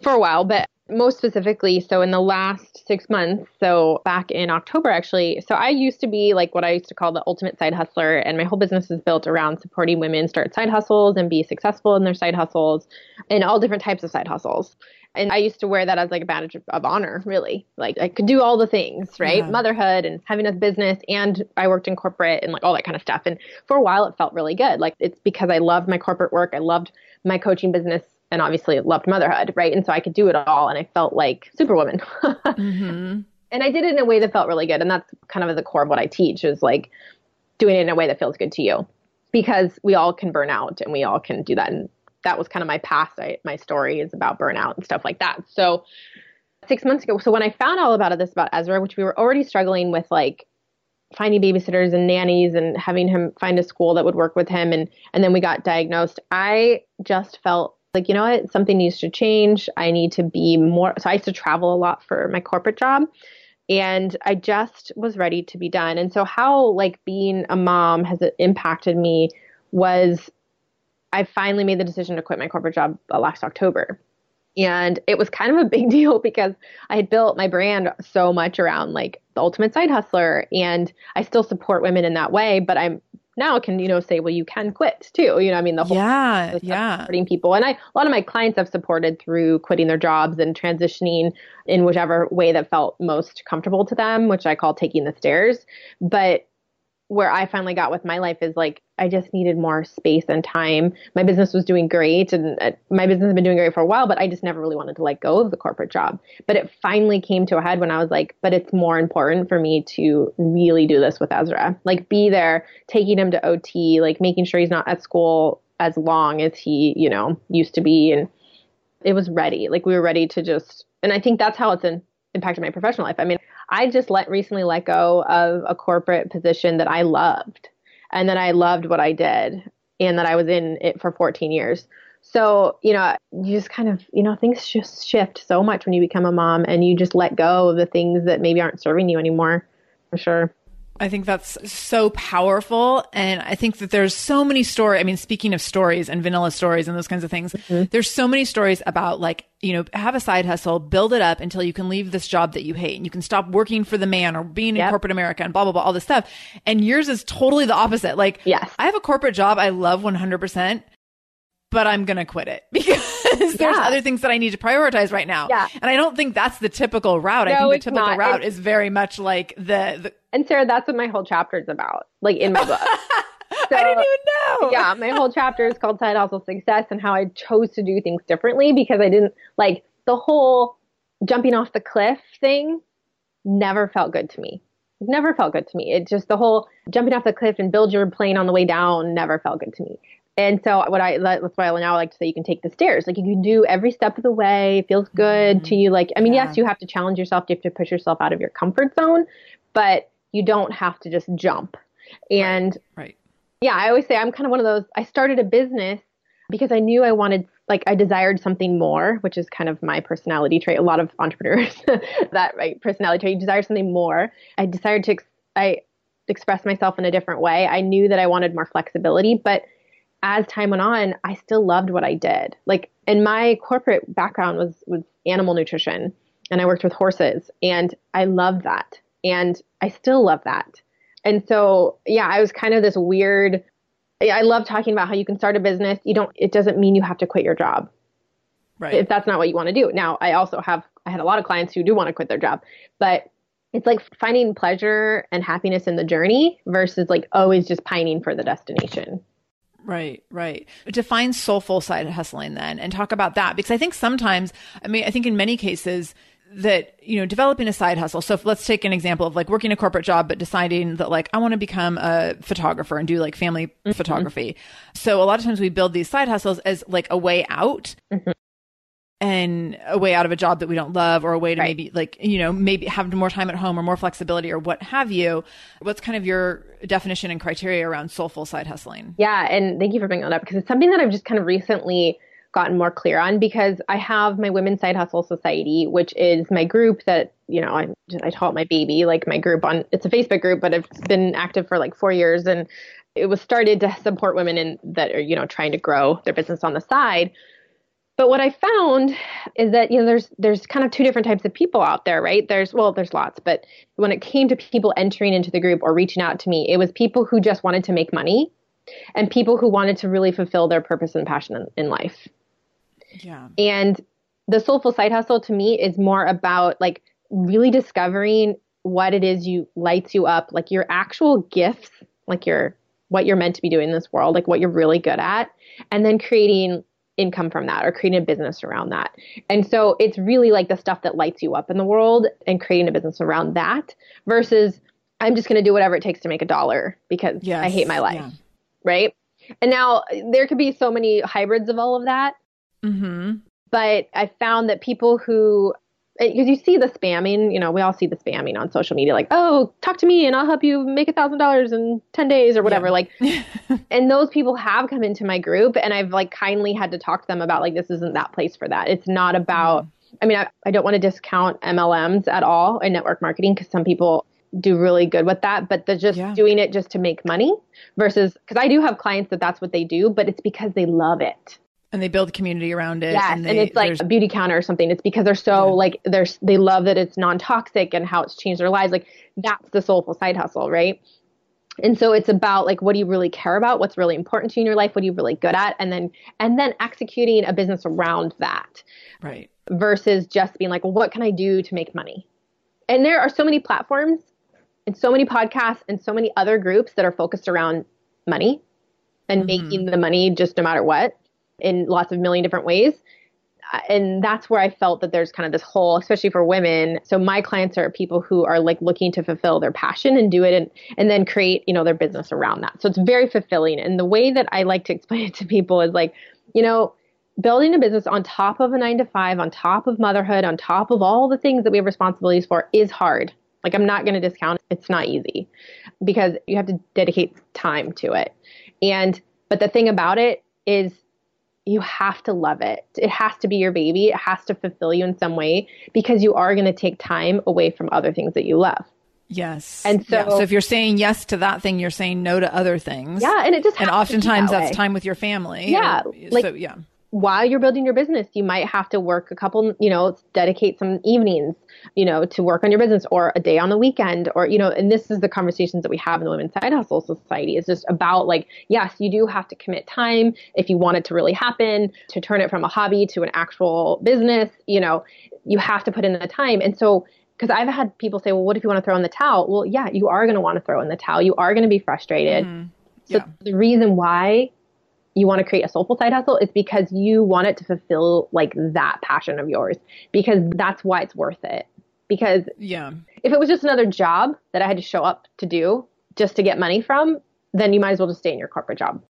for a while, but most specifically, so in the last six months, so back in October, actually, so I used to be like what I used to call the ultimate side hustler, and my whole business is built around supporting women start side hustles and be successful in their side hustles and all different types of side hustles. And I used to wear that as like a badge of, of honor, really. Like I could do all the things, right? Yeah. Motherhood and having a business, and I worked in corporate and like all that kind of stuff. And for a while, it felt really good. Like it's because I loved my corporate work, I loved my coaching business and obviously loved motherhood, right? And so I could do it all, and I felt like Superwoman. mm-hmm. And I did it in a way that felt really good, and that's kind of at the core of what I teach is like doing it in a way that feels good to you, because we all can burn out, and we all can do that. And that was kind of my past. I, my story is about burnout and stuff like that. So six months ago, so when I found all about this about Ezra, which we were already struggling with, like finding babysitters and nannies and having him find a school that would work with him and and then we got diagnosed i just felt like, you know what, something needs to change. I need to be more. So I used to travel a lot for my corporate job and I just was ready to be done. And so, how like being a mom has impacted me was I finally made the decision to quit my corporate job uh, last October. And it was kind of a big deal because I had built my brand so much around like the ultimate side hustler. And I still support women in that way, but I'm now can you know say well you can quit too. You know i mean the whole yeah yeah. supporting people. And i a lot of my clients have supported through quitting their jobs and transitioning in whichever way that felt most comfortable to them which i call taking the stairs. But where I finally got with my life is like I just needed more space and time. My business was doing great and uh, my business has been doing great for a while, but I just never really wanted to let go of the corporate job. But it finally came to a head when I was like, but it's more important for me to really do this with Ezra. Like be there, taking him to OT, like making sure he's not at school as long as he, you know, used to be and it was ready. Like we were ready to just and I think that's how it's in, impacted my professional life. I mean, I just let recently let go of a corporate position that I loved and that I loved what I did and that I was in it for 14 years. So, you know, you just kind of, you know, things just shift so much when you become a mom and you just let go of the things that maybe aren't serving you anymore, for sure. I think that's so powerful. And I think that there's so many stories. I mean, speaking of stories and vanilla stories and those kinds of things, mm-hmm. there's so many stories about like, you know, have a side hustle, build it up until you can leave this job that you hate and you can stop working for the man or being yep. in corporate America and blah, blah, blah, all this stuff. And yours is totally the opposite. Like, yes. I have a corporate job I love 100%, but I'm going to quit it because there's yeah. other things that I need to prioritize right now. Yeah. And I don't think that's the typical route. No, I think the typical not. route is very much like the, the and Sarah, that's what my whole chapter is about, like in my book. So, I didn't even know. Yeah, my whole chapter is called Side Hustle Success and how I chose to do things differently because I didn't like the whole jumping off the cliff thing never felt good to me. It never felt good to me. It just the whole jumping off the cliff and build your plane on the way down never felt good to me. And so what I that's why I now like to say you can take the stairs. Like you can do every step of the way. It feels good mm-hmm. to you. Like I mean, yeah. yes, you have to challenge yourself. You have to push yourself out of your comfort zone, but you don't have to just jump. And right. right. yeah, I always say I'm kind of one of those. I started a business because I knew I wanted, like, I desired something more, which is kind of my personality trait. A lot of entrepreneurs, that right personality trait, you desire something more. I decided to, ex- I express myself in a different way. I knew that I wanted more flexibility, but as time went on, I still loved what I did. Like, and my corporate background was was animal nutrition, and I worked with horses, and I loved that. And I still love that. And so, yeah, I was kind of this weird. I love talking about how you can start a business. You don't, it doesn't mean you have to quit your job. Right. If that's not what you want to do. Now, I also have, I had a lot of clients who do want to quit their job, but it's like finding pleasure and happiness in the journey versus like always just pining for the destination. Right, right. Define soulful side hustling then and talk about that because I think sometimes, I mean, I think in many cases, that you know developing a side hustle so let's take an example of like working a corporate job but deciding that like i want to become a photographer and do like family mm-hmm. photography so a lot of times we build these side hustles as like a way out mm-hmm. And a way out of a job that we don't love or a way to right. maybe like you know maybe have more time at home or more flexibility or what have you what's kind of your definition and criteria around soulful side hustling yeah and thank you for bringing that up because it's something that i've just kind of recently gotten more clear on because I have my Women's Side Hustle Society, which is my group that, you know, I, I it my baby, like my group on, it's a Facebook group, but it's been active for like four years. And it was started to support women in that are, you know, trying to grow their business on the side. But what I found is that you know there's there's kind of two different types of people out there, right? There's well, there's lots, but when it came to people entering into the group or reaching out to me, it was people who just wanted to make money and people who wanted to really fulfill their purpose and passion in, in life. Yeah. And the soulful side hustle to me is more about like really discovering what it is you lights you up, like your actual gifts, like your what you're meant to be doing in this world, like what you're really good at, and then creating income from that or creating a business around that. And so it's really like the stuff that lights you up in the world and creating a business around that versus I'm just going to do whatever it takes to make a dollar because yes. I hate my life. Yeah. Right? And now there could be so many hybrids of all of that. Mm-hmm. But I found that people who because you see the spamming, you know, we all see the spamming on social media, like, oh, talk to me and I'll help you make a thousand dollars in 10 days or whatever. Yeah. Like, and those people have come into my group and I've like kindly had to talk to them about like, this isn't that place for that. It's not about, mm-hmm. I mean, I, I don't want to discount MLMs at all in network marketing because some people do really good with that, but they're just yeah. doing it just to make money versus, because I do have clients that that's what they do, but it's because they love it and they build community around it. Yes, and, they, and it's like a Beautycounter or something. It's because they're so yeah. like they're they love that it's non toxic and how it's changed their lives. Like that's the soulful side hustle, right? And so it's about like what do you really care about? What's really important to you in your life? What are you really good at? And then and then executing a business around that. Right. Versus just being like, well, what can I do to make money? And there are so many platforms and so many podcasts and so many other groups that are focused around money and mm-hmm. making the money just no matter what in lots of million different ways. Uh, and that's where I felt that there's kind of this whole, especially for women. So my clients are people who are like looking to fulfill their passion and do it and, and then create, you know, their business around that. So it's very fulfilling. And the way that I like to explain it to people is like, you know, building a business on top of a nine to five, on top of motherhood, on top of all the things that we have responsibilities for is hard. Like I'm not going to discount it's not easy because you have to dedicate time to it. And but the thing about it is you have to love it. It has to be your baby. It has to fulfill you in some way because you are going to take time away from other things that you love. Yes. And so, yeah. so if you're saying yes to that thing, you're saying no to other things. Yeah, and it just and oftentimes that that's time with your family. Yeah, And like- so yeah. While you're building your business, you might have to work a couple, you know, dedicate some evenings, you know, to work on your business or a day on the weekend or, you know, and this is the conversations that we have in the Women's Side Hustle Society. It's just about like, yes, you do have to commit time if you want it to really happen, to turn it from a hobby to an actual business, you know, you have to put in the time. And so, because I've had people say, well, what if you want to throw in the towel? Well, yeah, you are going to want to throw in the towel. You are going to be frustrated. Mhm. So Yeah. the reason why you want to create a soulful side hustle it's because you want it to fulfill like that passion of yours because that's why it's worth it. Because Yeah. if it was just another job that I had to show up to do just to get money from, then you might as well just stay in your corporate job.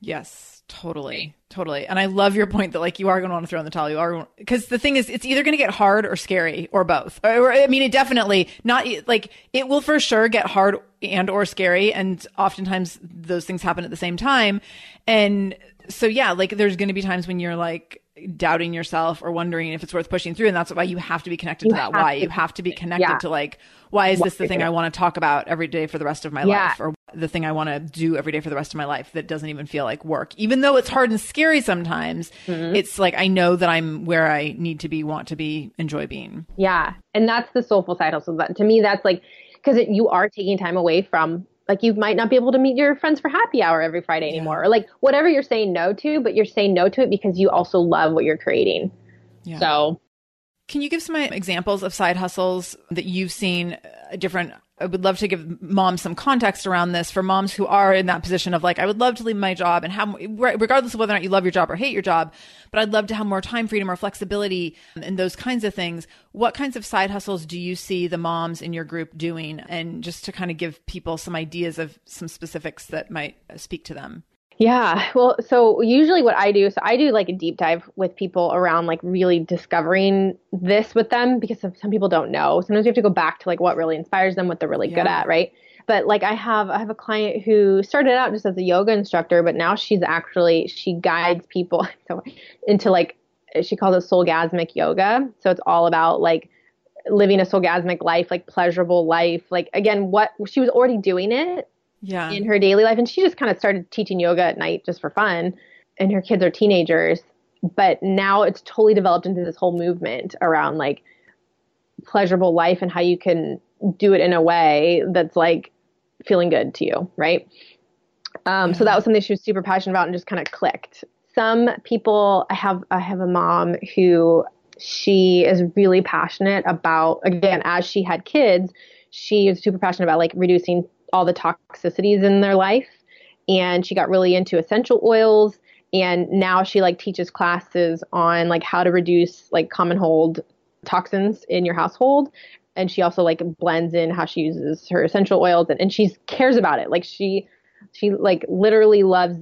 Yes, totally, totally. And I love your point that like you are going to want to throw in the towel. You are because the thing is, it's either going to get hard or scary or both. Or, I mean, it definitely not like it will for sure get hard and or scary, and oftentimes those things happen at the same time. And so yeah, like there's going to be times when you're like doubting yourself or wondering if it's worth pushing through and that's why you have to be connected You to that why to- you have to be connected Yeah. to like why is this the thing i want to talk about every day for the rest of my Yeah. life or the thing I want to do every day for the rest of my life that doesn't even feel like work. Even though it's hard and scary sometimes, Mm-hmm. it's like I know that I'm where I need to be, want to be, enjoy being. Yeah. And that's the soulful side hustle. That, to me, that's like, because you are taking time away from, like, you might not be able to meet your friends for happy hour every Friday anymore, or like whatever you're saying no to, but you're saying no to it because you also love what you're creating. Yeah. So, Can you give some examples of side hustles that you've seen uh, different? I would love to give moms some context around this for moms who are in that position of like, I would love to leave my job and have, regardless of whether or not you love your job or hate your job, but I'd love to have more time freedom or flexibility and those kinds of things. What kinds of side hustles do you see the moms in your group doing? And just to kind of give people some ideas of some specifics that might speak to them. Yeah. Well, so usually what I do, so I do like a deep dive with people around like really discovering this with them because some, some people don't know. Sometimes you have to go back to like what really inspires them, what they're really good at, right? But like I have I have a client who started out just as a yoga instructor, but now she's actually she guides people so into like she calls it soulgasmic yoga. So it's all about like living a soulgasmic life, like pleasurable life. Like again, what she was already doing it Yeah. in her daily life. And she just kind of started teaching yoga at night just for fun. And her kids are teenagers. But now it's totally developed into this whole movement around like pleasurable life and how you can do it in a way that's like feeling good to you right? Um, so that was something she was super passionate about and just kind of clicked. Some people i have i have a mom who she is really passionate about again as she had kids she is super passionate about like reducing all the toxicities in their life and she got really into essential oils and now she like teaches classes on like how to reduce like common hold toxins in your household and she also like blends in how she uses her essential oils and, and she cares about it like she she like literally loves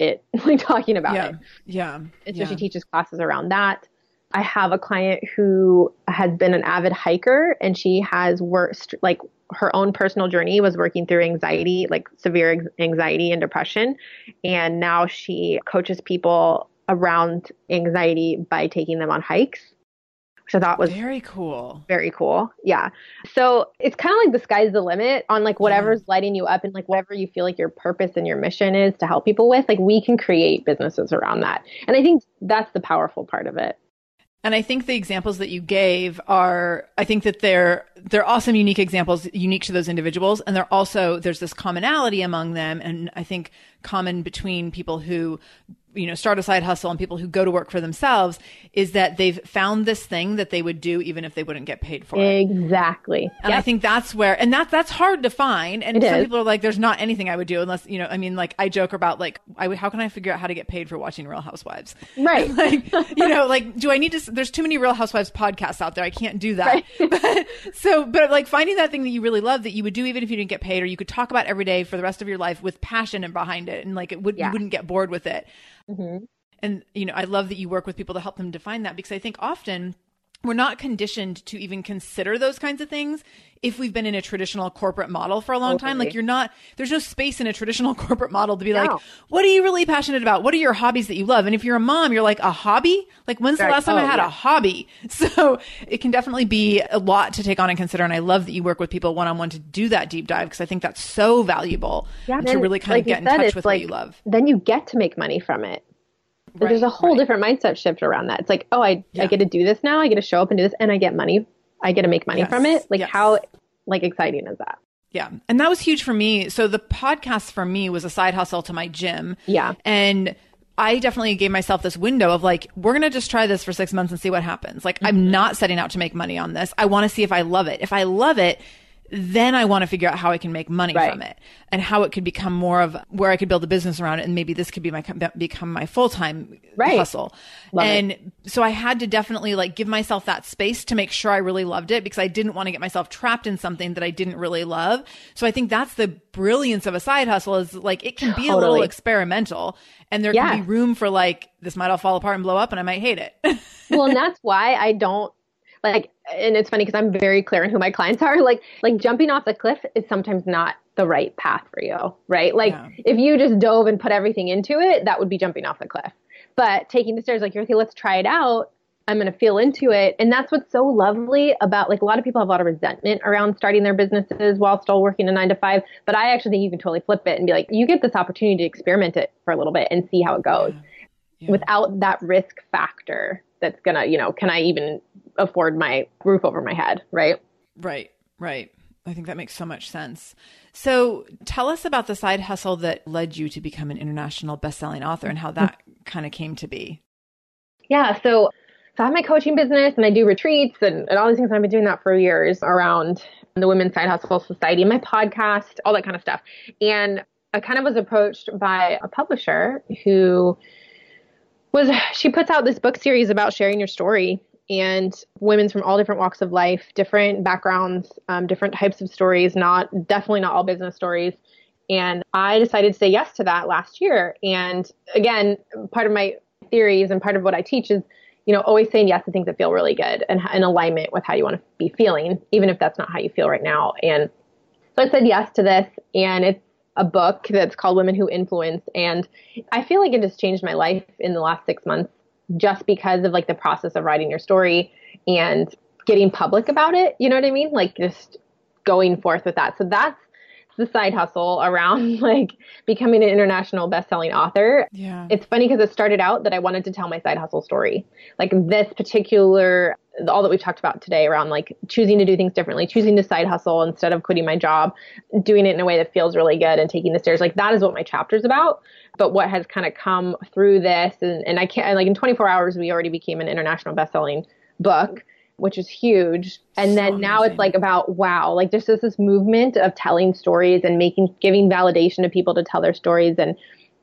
it like talking about yeah. it Yeah. and yeah. so she teaches classes around that. I have a client who has been an avid hiker and she has worked like her own personal journey was working through anxiety, like severe anxiety and depression. And now she coaches people around anxiety by taking them on hikes, which I thought was Very cool. very cool. Yeah. So it's kind of like the sky's the limit on like whatever's lighting you up and like whatever you feel like your purpose and your mission is to help people with. Like we can create businesses around that. And I think that's the powerful part of it. And I think the examples that you gave are, I think that they're, they're awesome, unique examples, unique to those individuals. And they're also, there's this commonality among them. And I think common between people who, you know, start a side hustle and people who go to work for themselves is that they've found this thing that they would do even if they wouldn't get paid for it. Exactly. And I think that's where, and that that's hard to find. And It some is. people are like, "There's not anything I would do unless you know." I mean, like I joke about like, I would, how can I figure out how to get paid for watching Real Housewives? Right. like, you know, like, do I need to? There's too many Real Housewives podcasts out there. I can't do that. But, so, but like finding that thing that you really love that you would do even if you didn't get paid, or you could talk about every day for the rest of your life with passion and behind it, and like it would Yeah. you wouldn't get bored with it Mhm. and you know i love that you work with people to help them define that because i think often we're not conditioned to even consider those kinds of things if we've been in a traditional corporate model for a long time. Like you're not, there's no space in a traditional corporate model to be like, what are you really passionate about? What are your hobbies that you love? And if you're a mom, you're like, a hobby? Like when's the last time I Oh, had yeah. a hobby? So it can definitely be a lot to take on and consider. And I love that you work with people one on one to do that deep dive because I think that's so valuable to then, really kind like of get in said, touch with like, what you love. Then you get to make money from it. Like, There's a whole right. different mindset shift around that. It's like, oh, I Yeah. I get to do this now. I get to show up and do this, and I get money. I get to make money Yes, from it. Like yes. how like exciting is that? Yeah. And that was huge for me. So the podcast for me was a side hustle to my gym. Yeah. And I definitely gave myself this window of like, we're going to just try this for six months and see what happens. Like, Mm-hmm. I'm not setting out to make money on this. I want to see if I love it. If I love it, then I want to figure out how I can make money Right. from it and how it could become more of where I could build a business around it. And maybe this could be my, become my full time Right. hustle. Love it. and so I had to definitely like give myself that space to make sure I really loved it because I didn't want to get myself trapped in something that I didn't really love. So I think that's the brilliance of a side hustle is like it can be a little experimental and there Yeah. can be room for like this might all fall apart and blow up and I might hate it. well, and that's why I don't like. And it's funny because I'm very clear on who my clients are. Like, like jumping off the cliff is sometimes not the right path for you, right? Like, Yeah. if you just dove and put everything into it, that would be jumping off the cliff. But taking the stairs, like, you're okay, let's try it out. I'm going to feel into it. And that's what's so lovely about like a lot of people have a lot of resentment around starting their businesses while still working a nine to five. But I actually think you can totally flip it and be like, you get this opportunity to experiment it for a little bit and see how it goes Yeah. without that risk factor that's gonna, you know, can I even afford my roof over my head, right? Right, right. I think that makes so much sense. So tell us about the side hustle that led you to become an international best-selling author and how that kind of came to be. Yeah, so so I have my coaching business and I do retreats and, and all these things. I've been doing that for years around the Women's Side Hustle Society, my podcast, all that kind of stuff. And I kind of was approached by a publisher who was she puts out this book series about sharing your story and women from all different walks of life, different backgrounds, um, different types of stories, not definitely not all business stories. And I decided to say yes to that last year. And again, part of my theories and part of what I teach is, you know, always saying yes to things that feel really good and in alignment with how you want to be feeling, even if that's not how you feel right now. And so I said yes to this, and it's a book that's called Women Who Influence. And I feel like it has changed my life in the last six months just because of like the process of writing your story and getting public about it. You know what I mean? Like just going forth with that. So that's the side hustle around like becoming an international best-selling author. Yeah. It's funny because it started out that I wanted to tell my side hustle story. Like this particular, all that we've talked about today around like choosing to do things differently, choosing to side hustle instead of quitting my job, doing it in a way that feels really good and taking the stairs. Like that is what my chapter's about. But what has kind of come through this, and, and I can't, like in 24 hours, we already became an international best-selling book which is huge. And So then now it's like about wow, like there's this movement of telling stories and making giving validation to people to tell their stories and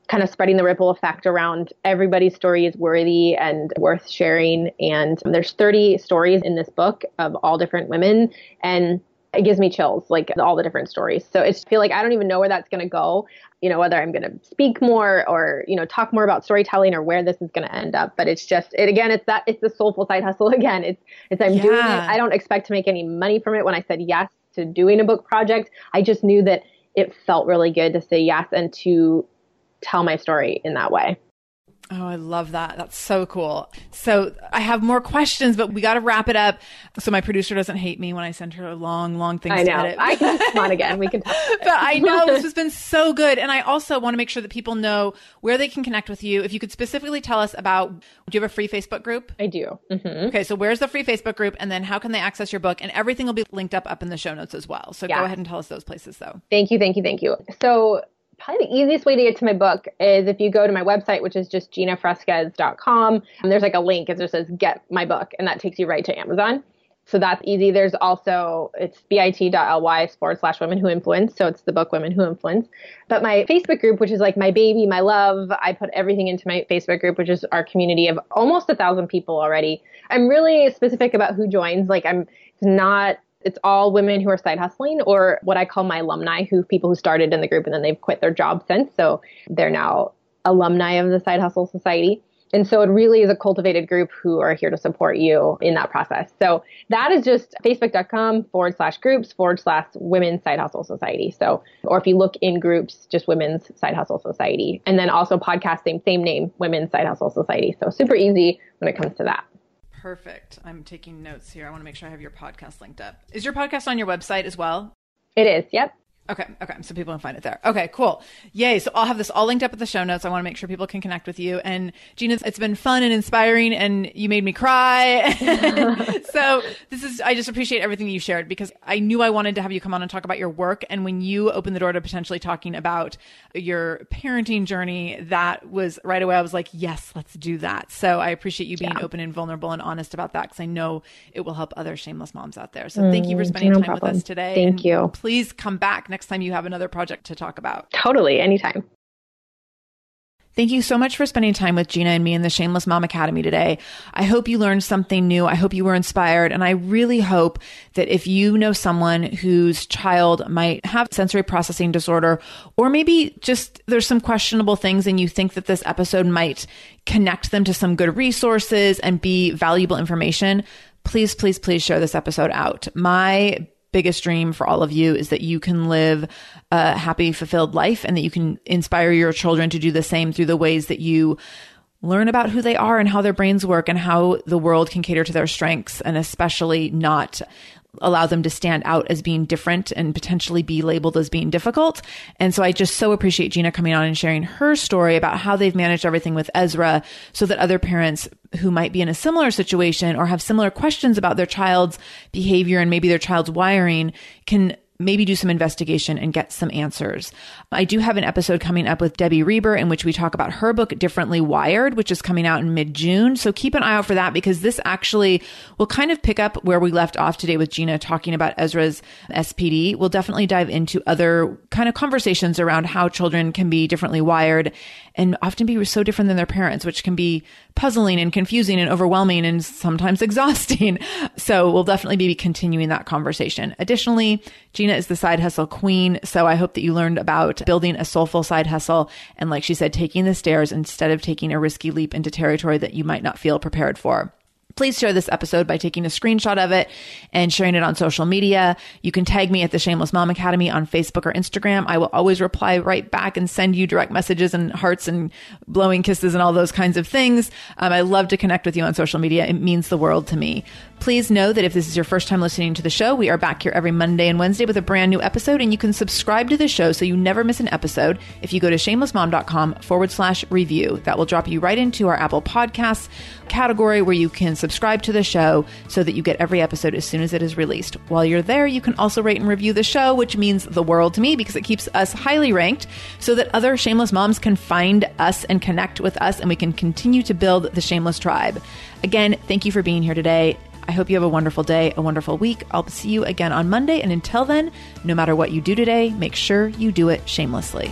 kind of spreading the ripple effect around everybody's story is worthy and worth sharing. And there's 30 stories in this book of all different women and it gives me chills, like all the different stories. So it's I feel like I don't even know where that's going to go, you know, whether I'm going to speak more or, you know, talk more about storytelling or where this is going to end up. But it's just, it again, it's that, it's the soulful side hustle again. It's, it's I'm doing it. I don't expect to make any money from it. When I said yes to doing a book project, I just knew that it felt really good to say yes and to tell my story in that way. Oh, I love that. That's so cool. So I have more questions, but we got to wrap it up so my producer doesn't hate me when I send her a long, long thing. I to know. edit. I can come on again. We can talk. but I know this has been so good. And I also want to make sure that people know where they can connect with you. If you could specifically tell us about, do you have a free Facebook group? I do. hmm Okay, so where's the free Facebook group? And then how can they access your book? And everything will be linked up up in the show notes as well. So Yeah. go ahead and tell us those places though. Thank you, thank you, thank you. So, probably the easiest way to get to my book is if you go to my website, which is just ginafresquez.com. And there's like a link, it just says get my book, and that takes you right to Amazon. So that's easy. There's also, it's bit.ly forward slash women who influence. So it's the book Women Who Influence. But my Facebook group, which is like my baby, my love, I put everything into my Facebook group, which is our community of almost a thousand people already. I'm really specific about who joins. Like I'm it's not it's all women who are side hustling or what I call my alumni who people who started in the group and then they've quit their job since. So they're now alumni of the Side Hustle Society. And so it really is a cultivated group who are here to support you in that process. So that is just facebook.com forward slash groups forward slash women's side hustle society. So, or if you look in groups, just women's side hustle society. And then also podcasting, same name, women's side hustle society. So super easy when it comes to that. Perfect. I'm taking notes here. I want to make sure I have your podcast linked up. Is your podcast on your website as well? It is. Yep. Okay, okay. So people can find it there. Okay, cool. Yay. So I'll have this all linked up at the show notes. I want to make sure people can connect with you. And Gina, it's been fun and inspiring and you made me cry. so this is, I just appreciate everything you shared because I knew I wanted to have you come on and talk about your work. And when you opened the door to potentially talking about your parenting journey, that was right away. I was like, yes, let's do that. So I appreciate you being yeah. open and vulnerable and honest about that because I know it will help other shameless moms out there. So mm, thank you for spending no time problem. with us today. Thank you. Please come back next time you have another project to talk about. Totally, anytime. Thank you so much for spending time with Gina and me in the Shameless Mom Academy today. I hope you learned something new. I hope you were inspired. And I really hope that if you know someone whose child might have sensory processing disorder, or maybe just there's some questionable things and you think that this episode might connect them to some good resources and be valuable information, please, please, please share this episode out. My biggest dream for all of you is that you can live a happy, fulfilled life and that you can inspire your children to do the same through the ways that you learn about who they are and how their brains work and how the world can cater to their strengths and especially not allow them to stand out as being different and potentially be labeled as being difficult. And so I just so appreciate Gina coming on and sharing her story about how they've managed everything with Ezra so that other parents who might be in a similar situation or have similar questions about their child's behavior and maybe their child's wiring can maybe do some investigation and get some answers. I do have an episode coming up with Debbie Reber in which we talk about her book, Differently Wired, which is coming out in mid June. So keep an eye out for that because this actually will kind of pick up where we left off today with Gina talking about Ezra's SPD. We'll definitely dive into other kind of conversations around how children can be differently wired and often be so different than their parents, which can be puzzling and confusing and overwhelming and sometimes exhausting. So we'll definitely be continuing that conversation. Additionally, Gina is the side hustle queen. So I hope that you learned about building a soulful side hustle. And like she said, taking the stairs instead of taking a risky leap into territory that you might not feel prepared for please share this episode by taking a screenshot of it and sharing it on social media. You can tag me at the Shameless Mom Academy on Facebook or Instagram. I will always reply right back and send you direct messages and hearts and blowing kisses and all those kinds of things. Um, I love to connect with you on social media. It means the world to me. Please know that if this is your first time listening to the show, we are back here every Monday and Wednesday with a brand new episode, and you can subscribe to the show so you never miss an episode if you go to shamelessmom.com forward slash review. That will drop you right into our Apple Podcasts category where you can subscribe to the show so that you get every episode as soon as it is released. While you're there, you can also rate and review the show, which means the world to me because it keeps us highly ranked so that other shameless moms can find us and connect with us and we can continue to build the shameless tribe. Again, thank you for being here today. I hope you have a wonderful day, a wonderful week. I'll see you again on Monday. And until then, no matter what you do today, make sure you do it shamelessly.